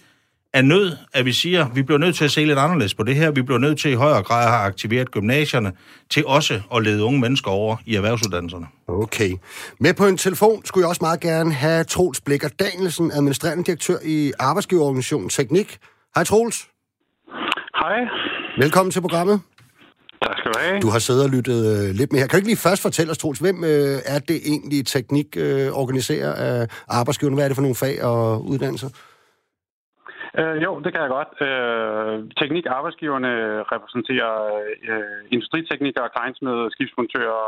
er nød, at vi siger, at vi bliver nødt til at se lidt anderledes på det her. Vi bliver nødt til i højere grad at have aktiveret gymnasierne til også at lede unge mennesker over i erhvervsuddannelserne. Okay. Med på en telefon skulle jeg også meget gerne have Troels Blikker Danielsen, administrerende direktør i Arbejdsgiverorganisationen Teknik. Hej Troels. Hej. Velkommen til programmet. Tak skal du have. Du har siddet og lyttet øh, lidt mere. Kan du ikke lige først fortælle os, Troels, hvem øh, er det egentlig, Teknik øh, organiserer af arbejdsgiverne? Hvad er det for nogle fag og uddannelser? Øh, jo, det kan jeg godt. Øh, teknik arbejdsgiverne repræsenterer øh, industriteknikere, kleinsmed, skibsmontører,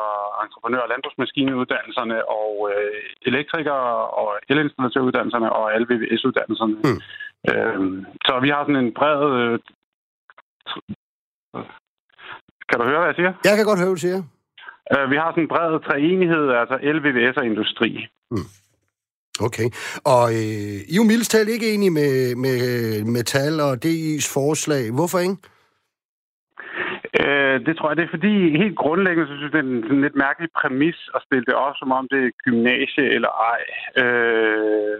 entreprenører, landbrugsmaskineuddannelserne og øh, elektrikere og elinstallatøruddannelserne og alle VVS-uddannelserne. Mm. Øh, så vi har sådan en bred... Øh, kan du høre, hvad jeg siger? Jeg kan godt høre, hvad du siger. Øh, vi har sådan en bred treenighed, altså LVVS og industri. Mm. Okay. Og øh, I er jo mildest talt ikke enige med, med Metal og DI's forslag. Hvorfor ikke? Øh, det tror jeg, det er fordi helt grundlæggende, så synes jeg, det er en sådan lidt mærkelig præmis at stille det op, som om det er gymnasie eller ej. Øh,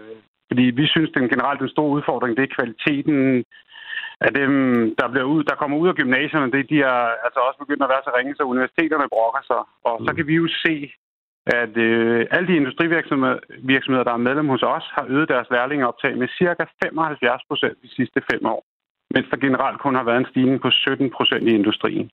fordi vi synes, den generelt den store udfordring, det er kvaliteten af dem, der, bliver ud, der kommer ud af gymnasierne. Det, de er altså også begyndt at være så ringe, så universiteterne brokker sig. Og så mm. kan vi jo se, at øh, alle de industrivirksomheder, der er medlem hos os, har øget deres lærlingeoptag med ca. 75 procent de sidste fem år, mens der generelt kun har været en stigning på 17 procent i industrien.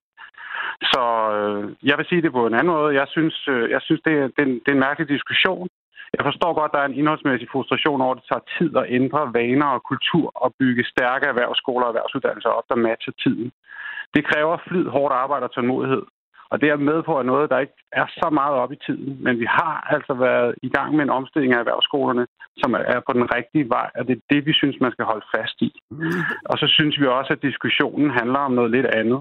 Så øh, jeg vil sige det på en anden måde. Jeg synes, øh, jeg synes det, er, det, er en, det er en mærkelig diskussion. Jeg forstår godt, at der er en indholdsmæssig frustration over, at det tager tid at ændre vaner og kultur og bygge stærke erhvervsskoler og erhvervsuddannelser op, der matcher tiden. Det kræver flid, hårdt arbejde og tålmodighed. Og det er med på, at noget, der ikke er så meget op i tiden. Men vi har altså været i gang med en omstilling af erhvervsskolerne, som er på den rigtige vej, og det er det, vi synes, man skal holde fast i. Og så synes vi også, at diskussionen handler om noget lidt andet.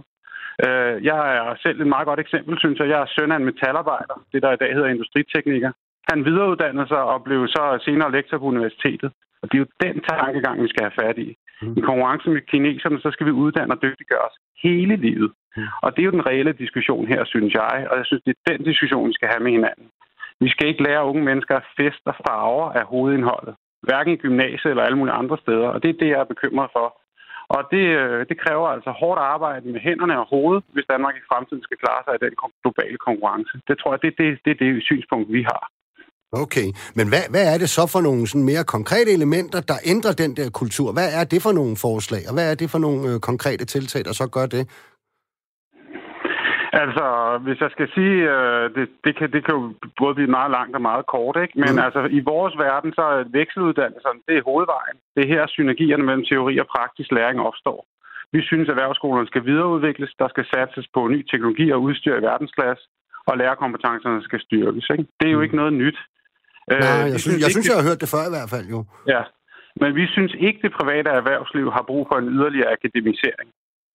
Øh, jeg er selv et meget godt eksempel, synes jeg. Jeg er søn af en metalarbejder, det der i dag hedder industritekniker. Han videreuddannede sig og blev så senere lektor på universitetet. Og det er jo den tankegang, vi skal have fat i. I konkurrence med kineserne, så skal vi uddanne og dygtiggøre os hele livet. Mm. Og det er jo den reelle diskussion her, synes jeg. Og jeg synes, det er den diskussion, vi skal have med hinanden. Vi skal ikke lære unge mennesker fest og farver af hovedindholdet. Hverken i gymnasiet eller alle mulige andre steder. Og det er det, jeg er bekymret for. Og det, øh, det kræver altså hårdt arbejde med hænderne og hovedet, hvis Danmark i fremtiden skal klare sig i den globale konkurrence. Det tror jeg, det, det, det er det synspunkt, vi har. Okay, men hvad, hvad er det så for nogle sådan mere konkrete elementer, der ændrer den der kultur? Hvad er det for nogle forslag, og hvad er det for nogle øh, konkrete tiltag, der så gør det? Altså, hvis jeg skal sige, øh, det, det, kan, det kan jo både blive meget langt og meget kort, ikke? Men mm. altså, i vores verden, så er vekseluddannelserne, det er hovedvejen. Det er her synergierne mellem teori og praktisk læring opstår. Vi synes, at erhvervsskolerne skal videreudvikles, der skal satses på ny teknologi og udstyr i verdensklasse, og lærerkompetencerne skal styrkes. Ikke? Det er jo mm. ikke noget nyt. Nej, øh, jeg, synes, synes, jeg synes, jeg har hørt det før i hvert fald jo. Ja, men vi synes ikke, det private erhvervsliv har brug for en yderligere akademisering.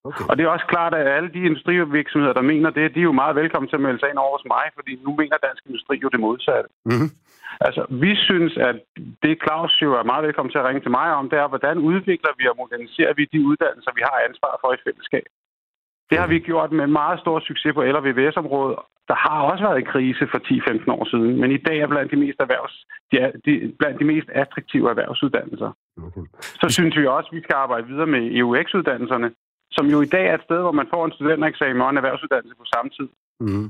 Okay. Og det er også klart, at alle de industrivirksomheder, der mener det, de er jo meget velkommen til at melde sig ind over hos mig, fordi nu mener dansk industri jo det modsatte. Mm-hmm. Altså, vi synes, at det Claus jo er meget velkommen til at ringe til mig om, det er, hvordan udvikler vi og moderniserer vi de uddannelser, vi har ansvar for i fællesskab. Det har vi gjort med meget stor succes på LVVS-området. Der har også været en krise for 10-15 år siden, men i dag er blandt de mest, erhvervs, de er, de, blandt de mest attraktive erhvervsuddannelser. Okay. Så synes vi også, at vi skal arbejde videre med EUX-uddannelserne, som jo i dag er et sted, hvor man får en studentereksamen og en erhvervsuddannelse på samme tid. Mm.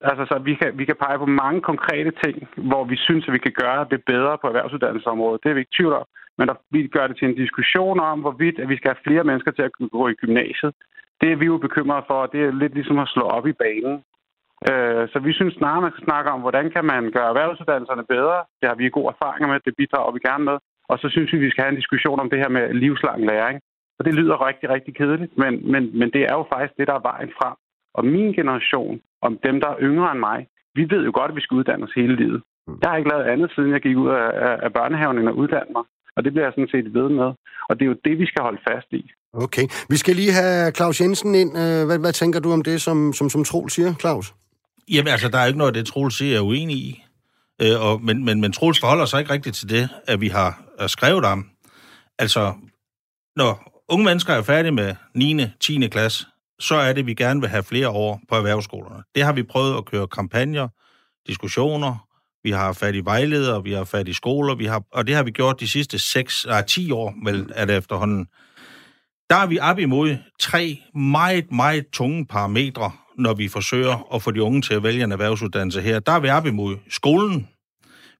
Altså, så vi kan, vi kan pege på mange konkrete ting, hvor vi synes, at vi kan gøre det bedre på erhvervsuddannelsesområdet. Det er vi ikke tvivl om. Men der, vi gør det til en diskussion om, hvorvidt at vi skal have flere mennesker til at gå i gymnasiet. Det er vi jo bekymrede for, og det er lidt ligesom at slå op i banen. Øh, så vi synes snarere, man skal snakke om, hvordan kan man gøre erhvervsuddannelserne bedre. Det har vi gode erfaringer med, det bidrager vi gerne med. Og så synes vi, vi skal have en diskussion om det her med livslang læring. Og det lyder rigtig, rigtig kedeligt, men, men, men det er jo faktisk det, der er vejen frem. Og min generation, om dem, der er yngre end mig, vi ved jo godt, at vi skal uddanne os hele livet. Mm. Jeg har ikke lavet andet, siden jeg gik ud af, af børnehaven, end at uddanne mig. Og det bliver jeg sådan set ved med. Og det er jo det, vi skal holde fast i. Okay. Vi skal lige have Claus Jensen ind. Øh, hvad, hvad tænker du om det, som, som, som Troel siger, Claus? Jamen altså, der er ikke noget, det Troel siger, jeg er uenig i. Øh, og, men, men, men Troels forholder sig ikke rigtigt til det, at vi har skrevet om. Altså, når unge mennesker er færdige med 9. 10. klasse, så er det, vi gerne vil have flere år på erhvervsskolerne. Det har vi prøvet at køre kampagner, diskussioner, vi har fat i vejledere, vi har fat i skoler, vi har, og det har vi gjort de sidste 6, nej, 10 år, vel, er det efterhånden. Der er vi op imod tre meget, meget tunge parametre, når vi forsøger at få de unge til at vælge en erhvervsuddannelse her. Der er vi op imod skolen,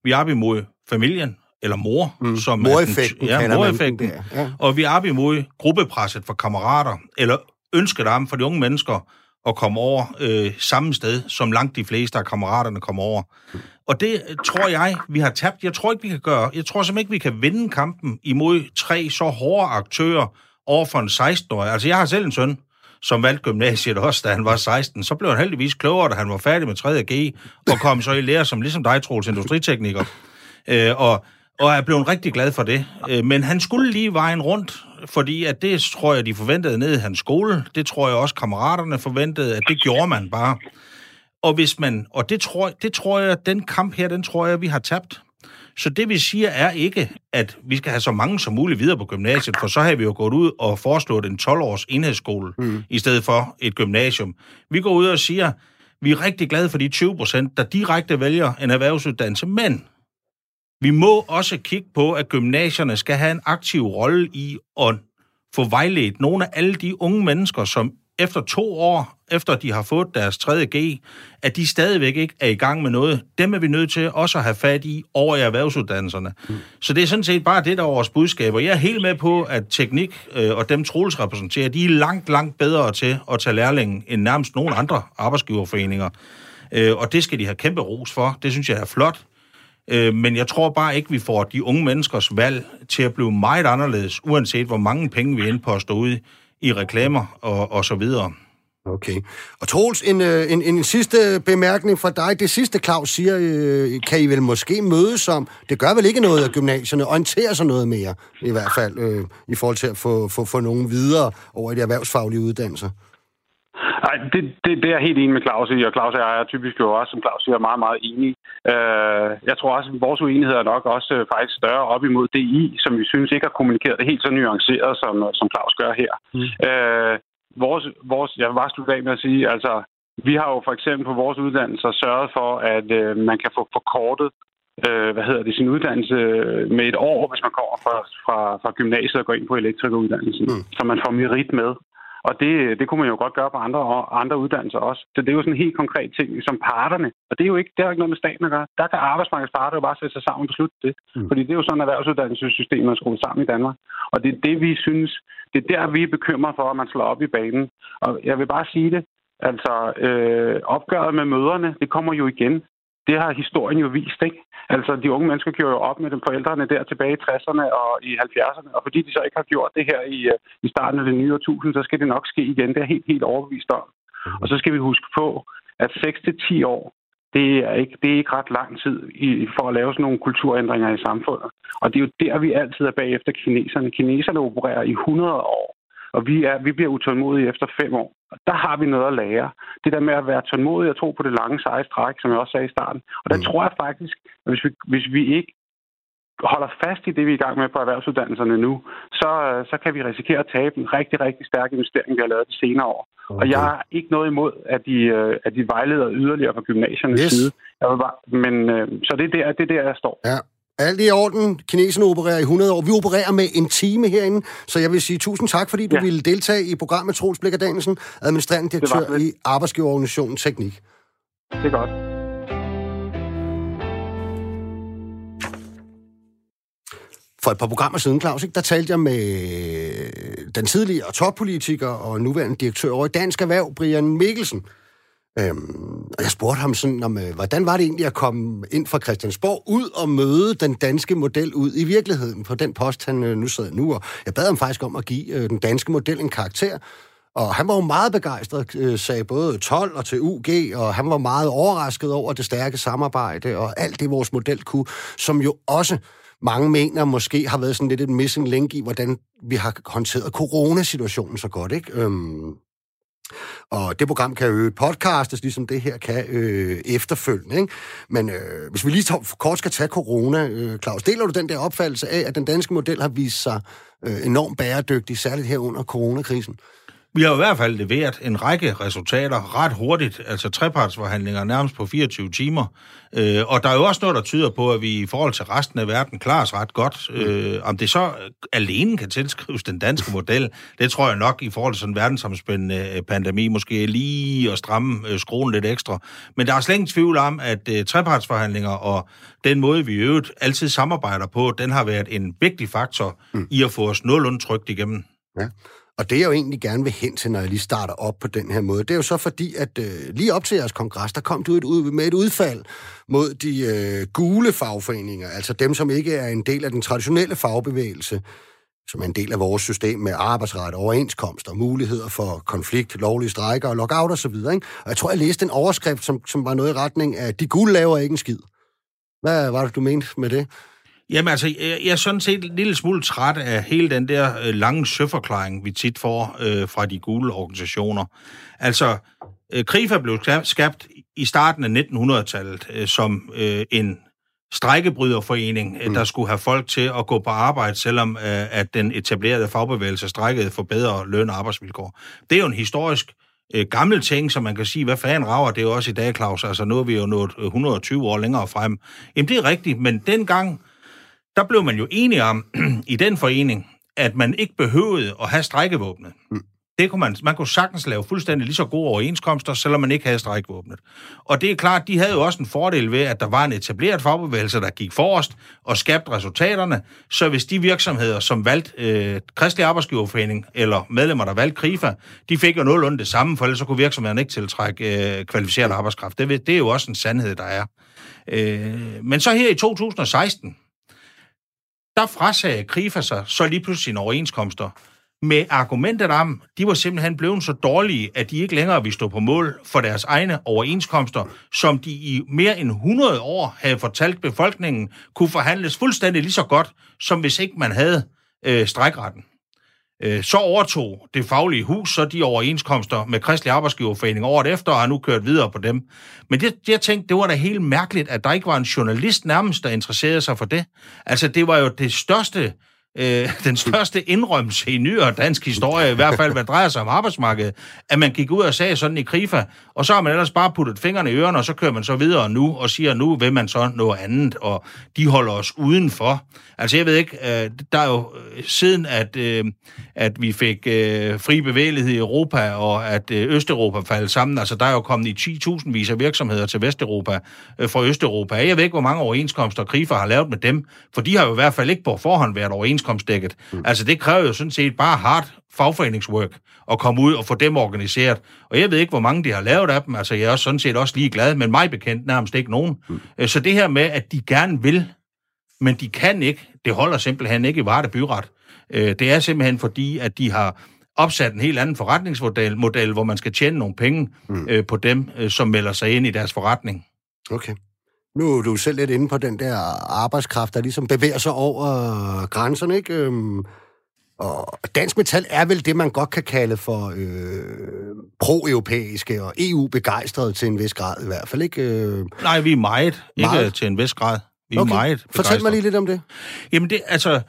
vi er op imod familien, eller mor, mm. som moreffekten, er den, ja, moreffekten. Ja. Og vi er op imod gruppepresset for kammerater, eller ønsket om for de unge mennesker at komme over øh, samme sted, som langt de fleste af kammeraterne kommer over. Og det tror jeg, vi har tabt. Jeg tror ikke, vi kan gøre. Jeg tror simpelthen ikke, vi kan vinde kampen imod tre så hårde aktører over for en 16-årig. Altså, jeg har selv en søn, som valgte gymnasiet også, da han var 16. Så blev han heldigvis klogere, da han var færdig med 3. G, og kom så i lære som ligesom dig, Troels, industritekniker. Øh, og og er blevet rigtig glad for det. Øh, men han skulle lige vejen rundt, fordi at det tror jeg, de forventede ned i hans skole. Det tror jeg også, kammeraterne forventede, at det gjorde man bare. Og hvis man, og det tror, det tror jeg, den kamp her, den tror jeg, vi har tabt. Så det vi siger er ikke, at vi skal have så mange som muligt videre på gymnasiet, for så har vi jo gået ud og foreslået en 12-års enhedsskole, mm. i stedet for et gymnasium. Vi går ud og siger, vi er rigtig glade for de 20 procent, der direkte vælger en erhvervsuddannelse, men vi må også kigge på, at gymnasierne skal have en aktiv rolle i at få vejledt nogle af alle de unge mennesker, som efter to år, efter de har fået deres 3. G, at de stadigvæk ikke er i gang med noget. Dem er vi nødt til også at have fat i over i erhvervsuddannelserne. Mm. Så det er sådan set bare det, der er vores budskab. Og jeg er helt med på, at teknik øh, og dem Troels repræsenterer, de er langt, langt bedre til at tage lærlingen end nærmest nogle andre arbejdsgiverforeninger. Øh, og det skal de have kæmpe ros for. Det synes jeg er flot. Øh, men jeg tror bare ikke, vi får de unge menneskers valg til at blive meget anderledes, uanset hvor mange penge vi indposter ud på at stå i reklamer og, og så videre. Okay. Og Troels, en, øh, en, en sidste bemærkning fra dig. Det sidste, Claus siger, øh, kan I vel måske mødes om. Det gør vel ikke noget, at gymnasierne orienterer sig noget mere, i hvert fald, øh, i forhold til at få, få, få nogen videre over i de erhvervsfaglige uddannelser. Nej, det, det, det er jeg helt enig med Claus i, og Claus og jeg er typisk jo også, som Claus siger, meget, meget enige. Uh, jeg tror også, at vores uenighed er nok også uh, faktisk større op imod DI, som vi synes ikke har kommunikeret det helt så nuanceret, som, som Claus gør her. Mm. Uh, vores, vores, jeg vil bare slutte af med at sige, altså, vi har jo for eksempel på vores uddannelser sørget for, at uh, man kan få forkortet øh, hvad hedder det, sin uddannelse med et år, hvis man kommer fra, fra, fra gymnasiet og går ind på elektrikeruddannelsen. Mm. Så man får merit med. Og det, det kunne man jo godt gøre på andre, andre uddannelser også. Så det er jo sådan en helt konkret ting som parterne. Og det er jo ikke, det har ikke noget med staten at gøre. Der kan arbejdsmarkedets parter jo bare sætte sig sammen og beslutte det. Mm. Fordi det er jo sådan, at erhvervsuddannelsessystemet er skruet sammen i Danmark. Og det er det, vi synes, det er der, vi er bekymret for, at man slår op i banen. Og jeg vil bare sige det, Altså, øh, opgøret med møderne, det kommer jo igen det har historien jo vist, ikke? Altså, de unge mennesker gjorde jo op med dem forældrene der tilbage i 60'erne og i 70'erne, og fordi de så ikke har gjort det her i, øh, i starten af det nye årtusind, så skal det nok ske igen. Det er helt, helt overbevist om. Og så skal vi huske på, at 6-10 år, det er, ikke, det er ikke ret lang tid i, for at lave sådan nogle kulturændringer i samfundet. Og det er jo der, vi altid er bagefter kineserne. Kineserne opererer i 100 år, og vi, er, vi bliver utålmodige efter fem år. Og der har vi noget at lære. Det der med at være tålmodig og tro på det lange seje stræk, som jeg også sagde i starten. Og der mm. tror jeg faktisk, at hvis vi, hvis vi ikke holder fast i det, vi er i gang med på erhvervsuddannelserne nu, så, så kan vi risikere at tabe en rigtig, rigtig stærk investering, vi har lavet de senere år. Okay. Og jeg har ikke noget imod, at de, øh, at de vejleder yderligere fra gymnasiernes yes. side. Jeg vil bare, men, øh, så det er, der, det er der, jeg står. Ja. Alt i orden. Kineserne opererer i 100 år. Vi opererer med en time herinde, så jeg vil sige tusind tak, fordi du ja. ville deltage i programmet Troels Blikker Danielsen, administrerende direktør i Arbejdsgiverorganisationen Teknik. Det er godt. For et par programmer siden, Claus, ikke, der talte jeg med den tidligere toppolitiker og nuværende direktør over i Dansk Erhverv, Brian Mikkelsen. Øhm, og jeg spurgte ham sådan, om, øh, hvordan var det egentlig at komme ind fra Christiansborg ud og møde den danske model ud i virkeligheden på den post, han øh, nu sidder nu. Og jeg bad ham faktisk om at give øh, den danske model en karakter. Og han var jo meget begejstret, øh, sagde både 12 og til UG, og han var meget overrasket over det stærke samarbejde og alt det, vores model kunne, som jo også mange mener måske har været sådan lidt et missing link i, hvordan vi har håndteret coronasituationen så godt, ikke? Øhm, og det program kan jo podcastes, ligesom det her kan øh, efterfølgende. Ikke? Men øh, hvis vi lige tager, kort skal tage corona, øh, Claus, deler du den der opfattelse af, at den danske model har vist sig øh, enormt bæredygtig, særligt her under coronakrisen? Vi har i hvert fald leveret en række resultater ret hurtigt, altså trepartsforhandlinger nærmest på 24 timer. Øh, og der er jo også noget, der tyder på, at vi i forhold til resten af verden klarer os ret godt. Mm. Øh, om det så alene kan tilskrives den danske model, det tror jeg nok i forhold til sådan en verdensomspændende øh, pandemi, måske lige at stramme øh, skruen lidt ekstra. Men der er slet ingen tvivl om, at øh, trepartsforhandlinger og den måde, vi i øvrigt altid samarbejder på, den har været en vigtig faktor mm. i at få os nogenlunde trygt igennem. Ja. Og det, jeg jo egentlig gerne vil hen til, når jeg lige starter op på den her måde, det er jo så fordi, at øh, lige op til jeres kongres, der kom du et ud, med et udfald mod de øh, gule fagforeninger, altså dem, som ikke er en del af den traditionelle fagbevægelse, som er en del af vores system med arbejdsret, overenskomster, muligheder for konflikt, lovlige strækker og lockout og så videre. Ikke? Og jeg tror, jeg læste en overskrift, som, som var noget i retning af, de gule laver ikke en skid. Hvad var det, du mente med det? Jamen altså, jeg, jeg er sådan set en lille smule træt af hele den der øh, lange søforklaring, vi tit får øh, fra de gule organisationer. Altså, øh, KRIFA blev skabt i starten af 1900-tallet øh, som øh, en strækkebryderforening, øh, mm. der skulle have folk til at gå på arbejde, selvom øh, at den etablerede fagbevægelse strækkede for bedre løn og arbejdsvilkår. Det er jo en historisk øh, gammel ting, som man kan sige, hvad fanden rager det er jo også i dag, Claus? Altså, nu er vi jo nået 120 år længere frem. Jamen, det er rigtigt, men dengang der blev man jo enige om i den forening, at man ikke behøvede at have strækkevåbnet. Mm. Det kunne man, man kunne sagtens lave fuldstændig lige så gode overenskomster, selvom man ikke havde strækvåbnet. Og det er klart, de havde jo også en fordel ved, at der var en etableret fagbevægelse, der gik forrest og skabte resultaterne. Så hvis de virksomheder, som valgte øh, Kristelig Arbejdsgiverforening, eller medlemmer, der valgte KRIFA, de fik jo nogenlunde det samme, for ellers så kunne virksomhederne ikke tiltrække øh, kvalificeret arbejdskraft. Det, det er jo også en sandhed, der er. Øh, men så her i 2016, der frasagde Krifa sig så lige pludselig sine overenskomster med argumentet om, de var simpelthen blevet så dårlige, at de ikke længere ville stå på mål for deres egne overenskomster, som de i mere end 100 år havde fortalt befolkningen, kunne forhandles fuldstændig lige så godt, som hvis ikke man havde øh, strækretten. Øh, så overtog det faglige hus så de overenskomster med Kristelig Arbejdsgiverforening året efter, og har nu kørt videre på dem. Men det, jeg tænkte, det var da helt mærkeligt, at der ikke var en journalist nærmest, der interesserede sig for det. Altså, det var jo det største øh, den største indrømmelse i nyere dansk historie, i hvert fald hvad drejer sig om arbejdsmarkedet, at man gik ud og sagde sådan i KRIFA, og så har man ellers bare puttet fingrene i ørerne, og så kører man så videre nu, og siger, nu vil man så noget andet, og de holder os udenfor. Altså jeg ved ikke, øh, der er jo øh, siden, at, øh, at vi fik øh, fri bevægelighed i Europa, og at øh, Østeuropa faldt sammen, altså der er jo kommet i 10.000 vis af virksomheder til Vesteuropa øh, fra Østeuropa. Jeg ved ikke, hvor mange overenskomster KRIFA har lavet med dem, for de har jo i hvert fald ikke på forhånd været overenskomster overenskomstdækket. Mm. Altså, det kræver jo sådan set bare hard fagforeningswork at komme ud og få dem organiseret. Og jeg ved ikke, hvor mange de har lavet af dem. Altså, jeg er også sådan set også lige glad, men mig bekendt nærmest ikke nogen. Mm. Øh, så det her med, at de gerne vil, men de kan ikke, det holder simpelthen ikke i Varde Byret. Øh, det er simpelthen fordi, at de har opsat en helt anden forretningsmodel, model, hvor man skal tjene nogle penge mm. Øh, på dem, som melder sig ind i deres forretning. Okay. Nu er du selv lidt inde på den der arbejdskraft, der ligesom bevæger sig over grænserne, ikke? Øhm, og dansk metal er vel det, man godt kan kalde for øh, pro-europæiske og EU-begejstrede til en vis grad i hvert fald, ikke? Øh, Nej, vi er meget, meget. ikke til en vis grad. Vi er okay. meget Fortæl mig lige lidt om det. Jamen det, altså,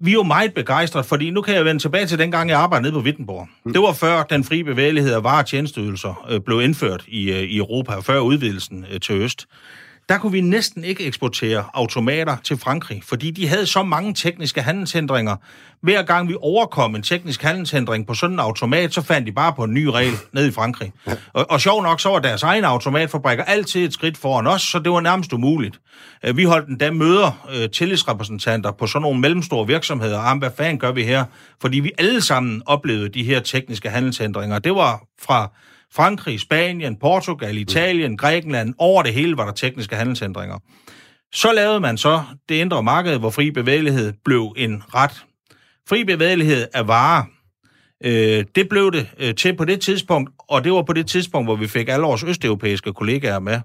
vi er jo meget begejstrede, fordi nu kan jeg vende tilbage til den gang, jeg arbejdede nede på Wittenborg. Mm. Det var før den frie bevægelighed af varer og tjenesteydelser øh, blev indført i, øh, i Europa, før udvidelsen øh, til øst der kunne vi næsten ikke eksportere automater til Frankrig, fordi de havde så mange tekniske handelshindringer. Hver gang vi overkom en teknisk handelshindring på sådan en automat, så fandt de bare på en ny regel ned i Frankrig. Og, og sjov nok, så var deres egen automatfabrikker altid et skridt foran os, så det var nærmest umuligt. Øh, vi holdt endda møder, øh, tillidsrepræsentanter på sådan nogle mellemstore virksomheder, om hvad fanden gør vi her? Fordi vi alle sammen oplevede de her tekniske handelshindringer. Det var fra Frankrig, Spanien, Portugal, Italien, Grækenland, over det hele var der tekniske handelsændringer. Så lavede man så det indre marked, hvor fri bevægelighed blev en ret. Fri bevægelighed af varer Øh, det blev det øh, til på det tidspunkt, og det var på det tidspunkt, hvor vi fik alle vores østeuropæiske kollegaer med.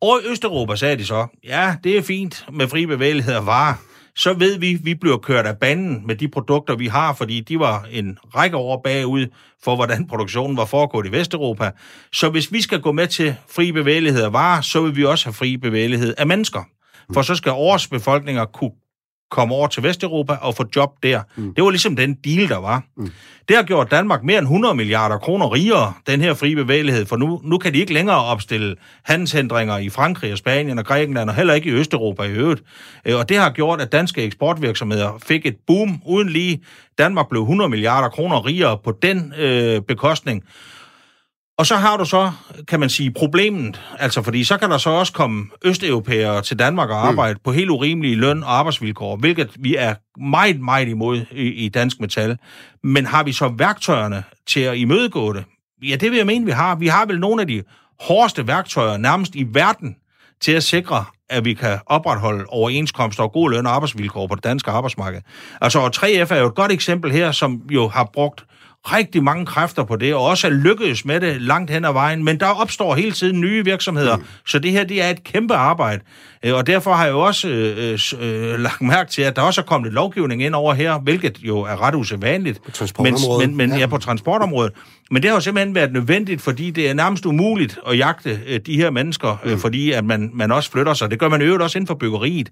Og i Østeuropa sagde de så, ja, det er fint med fri bevægelighed af varer, så ved vi, at vi bliver kørt af banen med de produkter, vi har, fordi de var en række år bagud for, hvordan produktionen var foregået i Vesteuropa. Så hvis vi skal gå med til fri bevægelighed af varer, så vil vi også have fri bevægelighed af mennesker. For så skal årsbefolkninger kunne komme over til Vesteuropa og få job der. Mm. Det var ligesom den deal, der var. Mm. Det har gjort Danmark mere end 100 milliarder kroner rigere, den her frie bevægelighed, for nu, nu kan de ikke længere opstille handelshindringer i Frankrig og Spanien og Grækenland, og heller ikke i Østeuropa i øvrigt. Øh, og det har gjort, at danske eksportvirksomheder fik et boom uden lige. Danmark blev 100 milliarder kroner rigere på den øh, bekostning. Og så har du så, kan man sige, problemet, altså fordi så kan der så også komme østeuropæere til Danmark og mm. arbejde mm. på helt urimelige løn- og arbejdsvilkår, hvilket vi er meget, meget imod i, i dansk metal. Men har vi så værktøjerne til at imødegå det? Ja, det vil jeg mene, vi har. Vi har vel nogle af de hårdeste værktøjer nærmest i verden til at sikre, at vi kan opretholde overenskomster og gode løn- og arbejdsvilkår på det danske arbejdsmarked. Altså, og 3F er jo et godt eksempel her, som jo har brugt rigtig mange kræfter på det, og også er lykkedes med det langt hen ad vejen, men der opstår hele tiden nye virksomheder, mm. så det her det er et kæmpe arbejde. Øh, og derfor har jeg jo også øh, øh, lagt mærke til, at der også er kommet lovgivning ind over her, hvilket jo er ret usædvanligt. På transportområdet. Men, men, ja. ja, på transportområdet. Men det har jo simpelthen været nødvendigt, fordi det er nærmest umuligt at jagte øh, de her mennesker, øh, mm. fordi at man, man også flytter sig. Det gør man øvrigt også inden for byggeriet.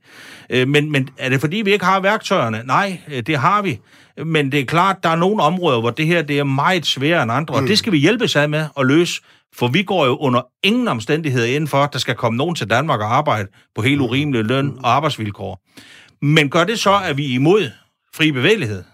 Øh, men, men er det fordi, vi ikke har værktøjerne? Nej, øh, det har vi. Men det er klart, der er nogle områder, hvor det her det er meget sværere end andre, mm. og det skal vi hjælpe sig med at løse. For vi går jo under ingen omstændigheder ind for, at der skal komme nogen til Danmark og arbejde på helt urimelige løn og arbejdsvilkår. Men gør det så, at vi er imod fri bevægelighed?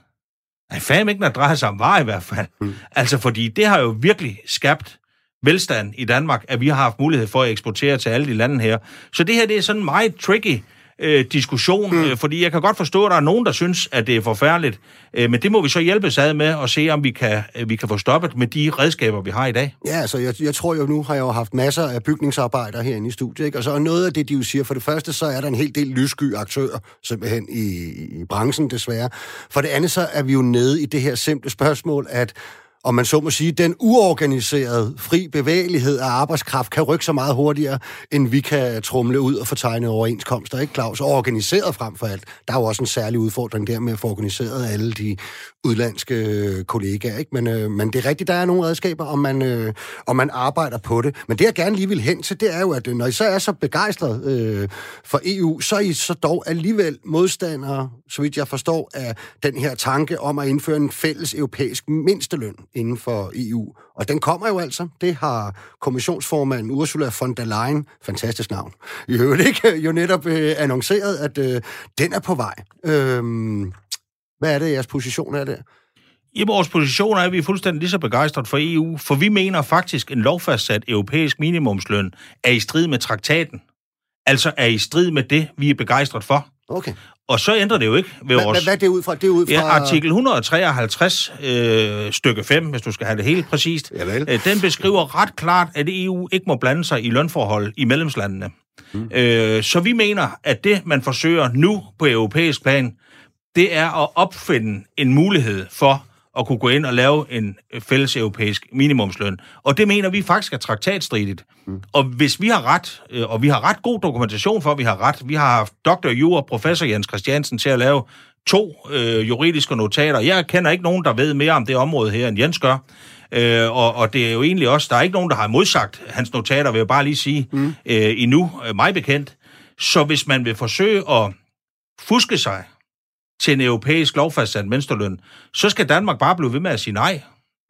Nej, fandme ikke, når det drejer sig om varer i hvert fald. Mm. Altså, fordi det har jo virkelig skabt velstand i Danmark, at vi har haft mulighed for at eksportere til alle de lande her. Så det her, det er sådan meget tricky øh, diskussion, mm. øh, fordi jeg kan godt forstå, at der er nogen, der synes, at det er forfærdeligt, øh, men det må vi så hjælpe sig med at se, om vi kan, øh, vi kan få stoppet med de redskaber, vi har i dag. Ja, altså jeg, jeg tror jo, nu har jeg jo haft masser af bygningsarbejdere herinde i studiet, ikke? og så er noget af det, de jo siger, for det første, så er der en hel del lyssky aktører simpelthen i, i branchen desværre. For det andet, så er vi jo nede i det her simple spørgsmål, at om man så må sige, den uorganiserede fri bevægelighed af arbejdskraft kan rykke så meget hurtigere, end vi kan trumle ud og fortegne overenskomster, ikke Claus? Og organiseret frem for alt. Der er jo også en særlig udfordring der med at få organiseret alle de udlandske øh, kollegaer, ikke? Men, øh, men det er rigtigt, der er nogle redskaber, om man, øh, og man arbejder på det. Men det, jeg gerne lige vil hen til, det er jo, at øh, når I så er så begejstret øh, for EU, så er I så dog alligevel modstandere, så vidt jeg forstår, af den her tanke om at indføre en fælles europæisk mindsteløn inden for EU. Og den kommer jo altså. Det har kommissionsformanden Ursula von der Leyen, fantastisk navn, i øvrigt ikke, jo netop øh, annonceret, at øh, den er på vej. Øh, hvad er det, jeres position er der? I vores position er, at vi er fuldstændig lige så begejstret for EU, for vi mener faktisk, at en lovfastsat europæisk minimumsløn er i strid med traktaten. Altså er i strid med det, vi er begejstret for. Okay. Og så ændrer det jo ikke ved hvad, vores... Hvad er det ud fra? Det er ud fra... Ja, artikel 153, øh, stykke 5, hvis du skal have det helt præcist. Javel. Øh, den beskriver ret klart, at EU ikke må blande sig i lønforhold i medlemslandene. Mm. Øh, så vi mener, at det, man forsøger nu på europæisk plan, det er at opfinde en mulighed for at kunne gå ind og lave en fælles europæisk minimumsløn. Og det mener vi faktisk er traktatstridigt. Mm. Og hvis vi har ret, øh, og vi har ret god dokumentation for, at vi har ret, vi har haft dr. Jura, professor Jens Christiansen til at lave to øh, juridiske notater. Jeg kender ikke nogen, der ved mere om det område her, end Jens gør. Øh, og, og det er jo egentlig også, der er ikke nogen, der har modsagt hans notater, vil jeg bare lige sige, mm. øh, endnu, øh, mig bekendt. Så hvis man vil forsøge at fuske sig til en europæisk lovfastsat mindsteløn, så skal Danmark bare blive ved med at sige nej.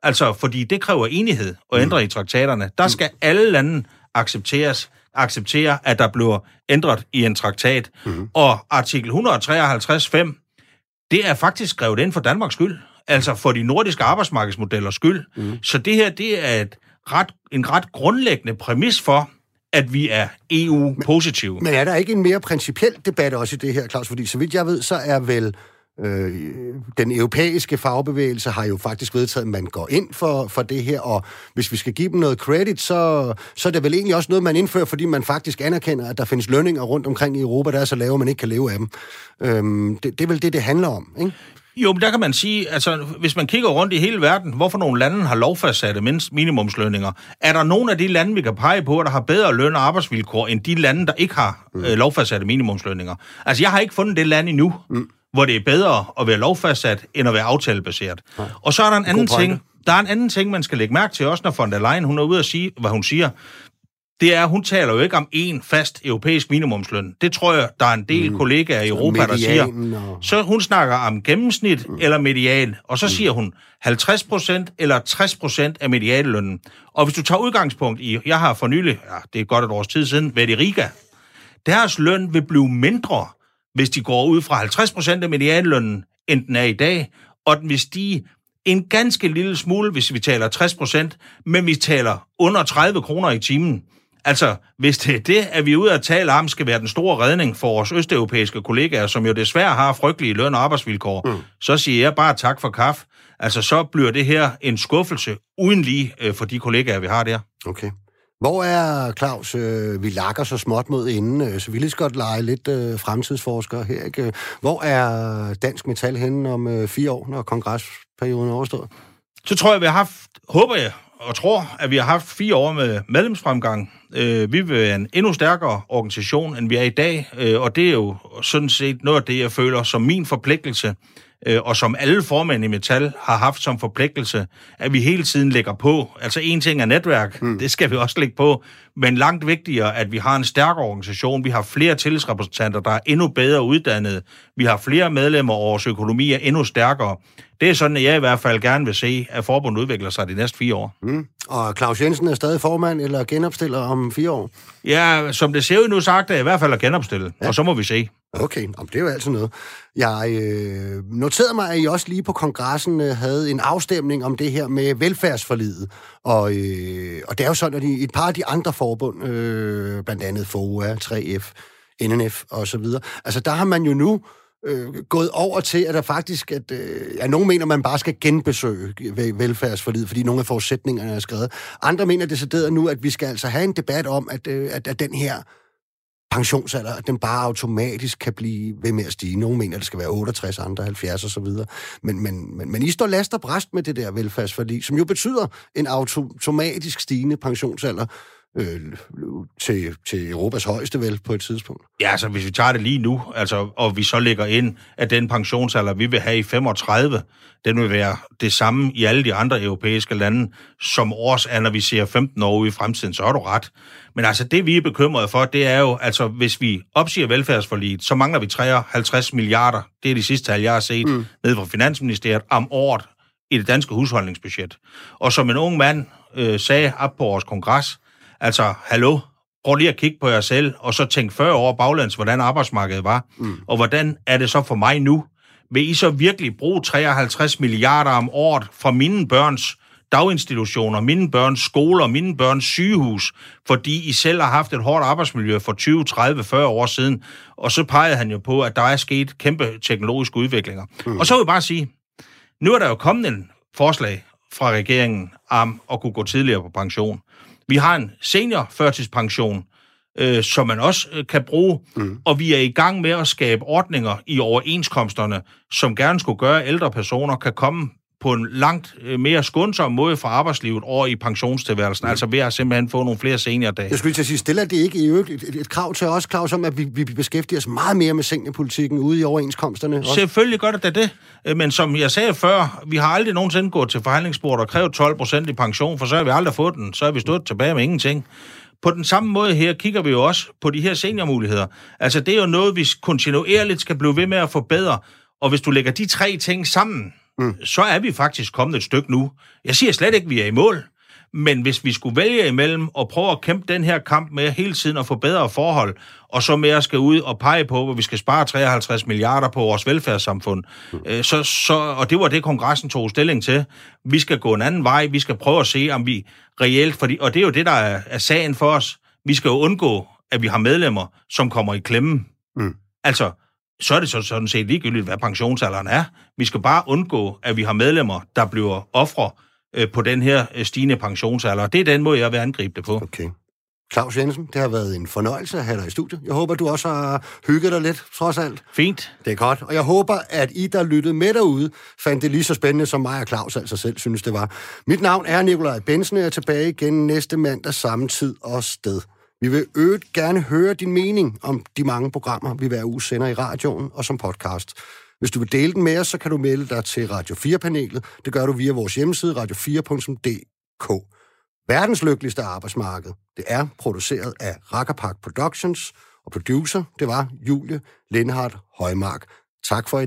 Altså, fordi det kræver enighed og ændre mm. i traktaterne. Der skal alle lande accepteres, acceptere, at der bliver ændret i en traktat. Mm. Og artikel 153.5, det er faktisk skrevet ind for Danmarks skyld. Altså for de nordiske arbejdsmarkedsmodellers skyld. Mm. Så det her, det er et ret, en ret grundlæggende præmis for, at vi er EU-positive. Men, men er der ikke en mere principiel debat også i det her, Claus? Fordi så vidt jeg ved, så er vel øh, den europæiske fagbevægelse har jo faktisk vedtaget, at man går ind for, for det her, og hvis vi skal give dem noget credit, så, så er det vel egentlig også noget, man indfører, fordi man faktisk anerkender, at der findes lønninger rundt omkring i Europa, der er så lave, man ikke kan leve af dem. Øhm, det, det er vel det, det handler om, ikke? Jo, men der kan man sige, altså hvis man kigger rundt i hele verden, hvorfor nogle lande har lovfastsatte minimumslønninger, er der nogle af de lande, vi kan pege på, der har bedre løn- og arbejdsvilkår, end de lande, der ikke har mm. øh, lovfastsatte minimumslønninger? Altså jeg har ikke fundet det land endnu, mm. hvor det er bedre at være lovfastsat, end at være aftalebaseret. Ja. Og så er der en anden ting, der er en anden ting, man skal lægge mærke til også, når von der Leyen, hun er ude at sige, hvad hun siger det er, hun taler jo ikke om en fast europæisk minimumsløn. Det tror jeg, der er en del mm. kollegaer i Europa, der siger. Og... Så hun snakker om gennemsnit mm. eller median, og så mm. siger hun 50% eller 60% af medianlønnen. Og hvis du tager udgangspunkt i, jeg har for nylig, ja, det er godt et års tid siden, været i Riga. Deres løn vil blive mindre, hvis de går ud fra 50% af medianlønnen, end den er i dag, og den vil stige en ganske lille smule, hvis vi taler 60% men vi taler under 30 kroner i timen. Altså, hvis det er det, at vi er ude at tale om, skal være den store redning for vores østeuropæiske kollegaer, som jo desværre har frygtelige løn- og arbejdsvilkår, mm. så siger jeg bare tak for kaffe. Altså, så bliver det her en skuffelse uden lige øh, for de kollegaer, vi har der. Okay. Hvor er, Claus, øh, vi lakker så småt mod inden, øh, så vi lige godt lege lidt øh, fremtidsforsker her, ikke? Hvor er Dansk Metal henne om øh, fire år, når kongresperioden er overstået? Så tror jeg, vi har haft, håber jeg, og tror, at vi har haft fire år med medlemsfremgang. Øh, vi vil være en endnu stærkere organisation, end vi er i dag, øh, og det er jo sådan set noget af det, jeg føler som min forpligtelse, øh, og som alle formænd i Metal har haft som forpligtelse, at vi hele tiden lægger på. Altså en ting er netværk, mm. det skal vi også lægge på, men langt vigtigere, at vi har en stærk organisation, vi har flere tillidsrepræsentanter, der er endnu bedre uddannede, vi har flere medlemmer, og vores økonomi er endnu stærkere. Det er sådan, at jeg i hvert fald gerne vil se, at forbundet udvikler sig de næste fire år. Mm. Og Claus Jensen er stadig formand eller genopstiller om fire år? Ja, som det ser ud nu sagt, er i hvert fald at genopstille, ja. og så må vi se. Okay, Om det er jo altid noget. Jeg øh, noterede mig, at I også lige på kongressen øh, havde en afstemning om det her med velfærdsforlidet. Og, øh, og det er jo sådan, at i et par af de andre forbund, øh, blandt andet FOA, 3F, NNF og så videre, altså der har man jo nu øh, gået over til, at der faktisk, at øh, ja, nogen mener, man bare skal genbesøge velfærdsforlidet, fordi nogle af forudsætningerne er skrevet. Andre mener decideret nu, at vi skal altså have en debat om, at, øh, at, at den her pensionsalder, at den bare automatisk kan blive ved med at stige. Nogle mener, det skal være 68, andre 70 og så videre. Men, men, men, men I står last og bræst med det der velfærdsforlig, som jo betyder en automatisk stigende pensionsalder, øh, til, til Europas højeste vel på et tidspunkt. Ja, altså hvis vi tager det lige nu, altså, og vi så lægger ind, at den pensionsalder, vi vil have i 35, den vil være det samme i alle de andre europæiske lande, som års når vi ser 15 år ude i fremtiden, så har du ret. Men altså det, vi er bekymrede for, det er jo, altså hvis vi opsiger velfærdsforliget, så mangler vi 53 milliarder, det er de sidste tal, jeg har set, mm. ned fra Finansministeriet, om året i det danske husholdningsbudget. Og som en ung mand øh, sagde op på vores kongres, Altså, hallo, prøv lige at kigge på jer selv, og så tænk 40 år baglands, hvordan arbejdsmarkedet var. Mm. Og hvordan er det så for mig nu? Vil I så virkelig bruge 53 milliarder om året fra mine børns daginstitutioner, mine børns skoler, mine børns sygehus, fordi I selv har haft et hårdt arbejdsmiljø for 20, 30, 40 år siden. Og så pegede han jo på, at der er sket kæmpe teknologiske udviklinger. Mm. Og så vil jeg bare sige, nu er der jo kommet en forslag fra regeringen om at kunne gå tidligere på pension. Vi har en seniorførtidspension, øh, som man også øh, kan bruge, mm. og vi er i gang med at skabe ordninger i overenskomsterne, som gerne skulle gøre, at ældre personer kan komme på en langt øh, mere skånsom måde fra arbejdslivet over i pensionstilværelsen, mm. altså ved at simpelthen få nogle flere seniordage. Jeg skulle til at sige, stiller det ikke i øvrigt et, et, et krav til os, Claus, om at vi, vi beskæftiger os meget mere med seniorpolitikken ude i overenskomsterne? Også? Selvfølgelig gør det det, øh, men som jeg sagde før, vi har aldrig nogensinde gået til forhandlingsbordet og krævet 12 procent i pension, for så har vi aldrig fået den, så har vi stået tilbage med ingenting. På den samme måde her kigger vi jo også på de her seniormuligheder. Altså det er jo noget, vi kontinuerligt skal blive ved med at forbedre, og hvis du lægger de tre ting sammen, mm. så er vi faktisk kommet et stykke nu. Jeg siger slet ikke, at vi er i mål, men hvis vi skulle vælge imellem og prøve at kæmpe den her kamp med hele tiden at få bedre forhold, og så med at skal ud og pege på, hvor vi skal spare 53 milliarder på vores velfærdssamfund, mm. øh, så, så, og det var det, kongressen tog stilling til. Vi skal gå en anden vej, vi skal prøve at se, om vi reelt, fordi, og det er jo det, der er, er sagen for os, vi skal jo undgå, at vi har medlemmer, som kommer i klemme. Mm. Altså, så er det så sådan set ligegyldigt, hvad pensionsalderen er. Vi skal bare undgå, at vi har medlemmer, der bliver ofre øh, på den her øh, stigende pensionsalder. Det er den måde, jeg vil angribe det på. Okay. Claus Jensen, det har været en fornøjelse at have dig i studiet. Jeg håber, du også har hygget dig lidt, trods alt. Fint. Det er godt. Og jeg håber, at I, der lyttede med derude, fandt det lige så spændende, som mig og Claus altså selv synes, det var. Mit navn er Nikolaj Bensen, og jeg er tilbage igen næste mandag samme tid og sted. Vi vil øvrigt gerne høre din mening om de mange programmer, vi hver uge sender i radioen og som podcast. Hvis du vil dele den med os, så kan du melde dig til Radio 4-panelet. Det gør du via vores hjemmeside radio4.dk. Verdens lykkeligste arbejdsmarked. Det er produceret af Rakkerpark Productions, og producer, det var Julie Lindhardt Højmark. Tak for i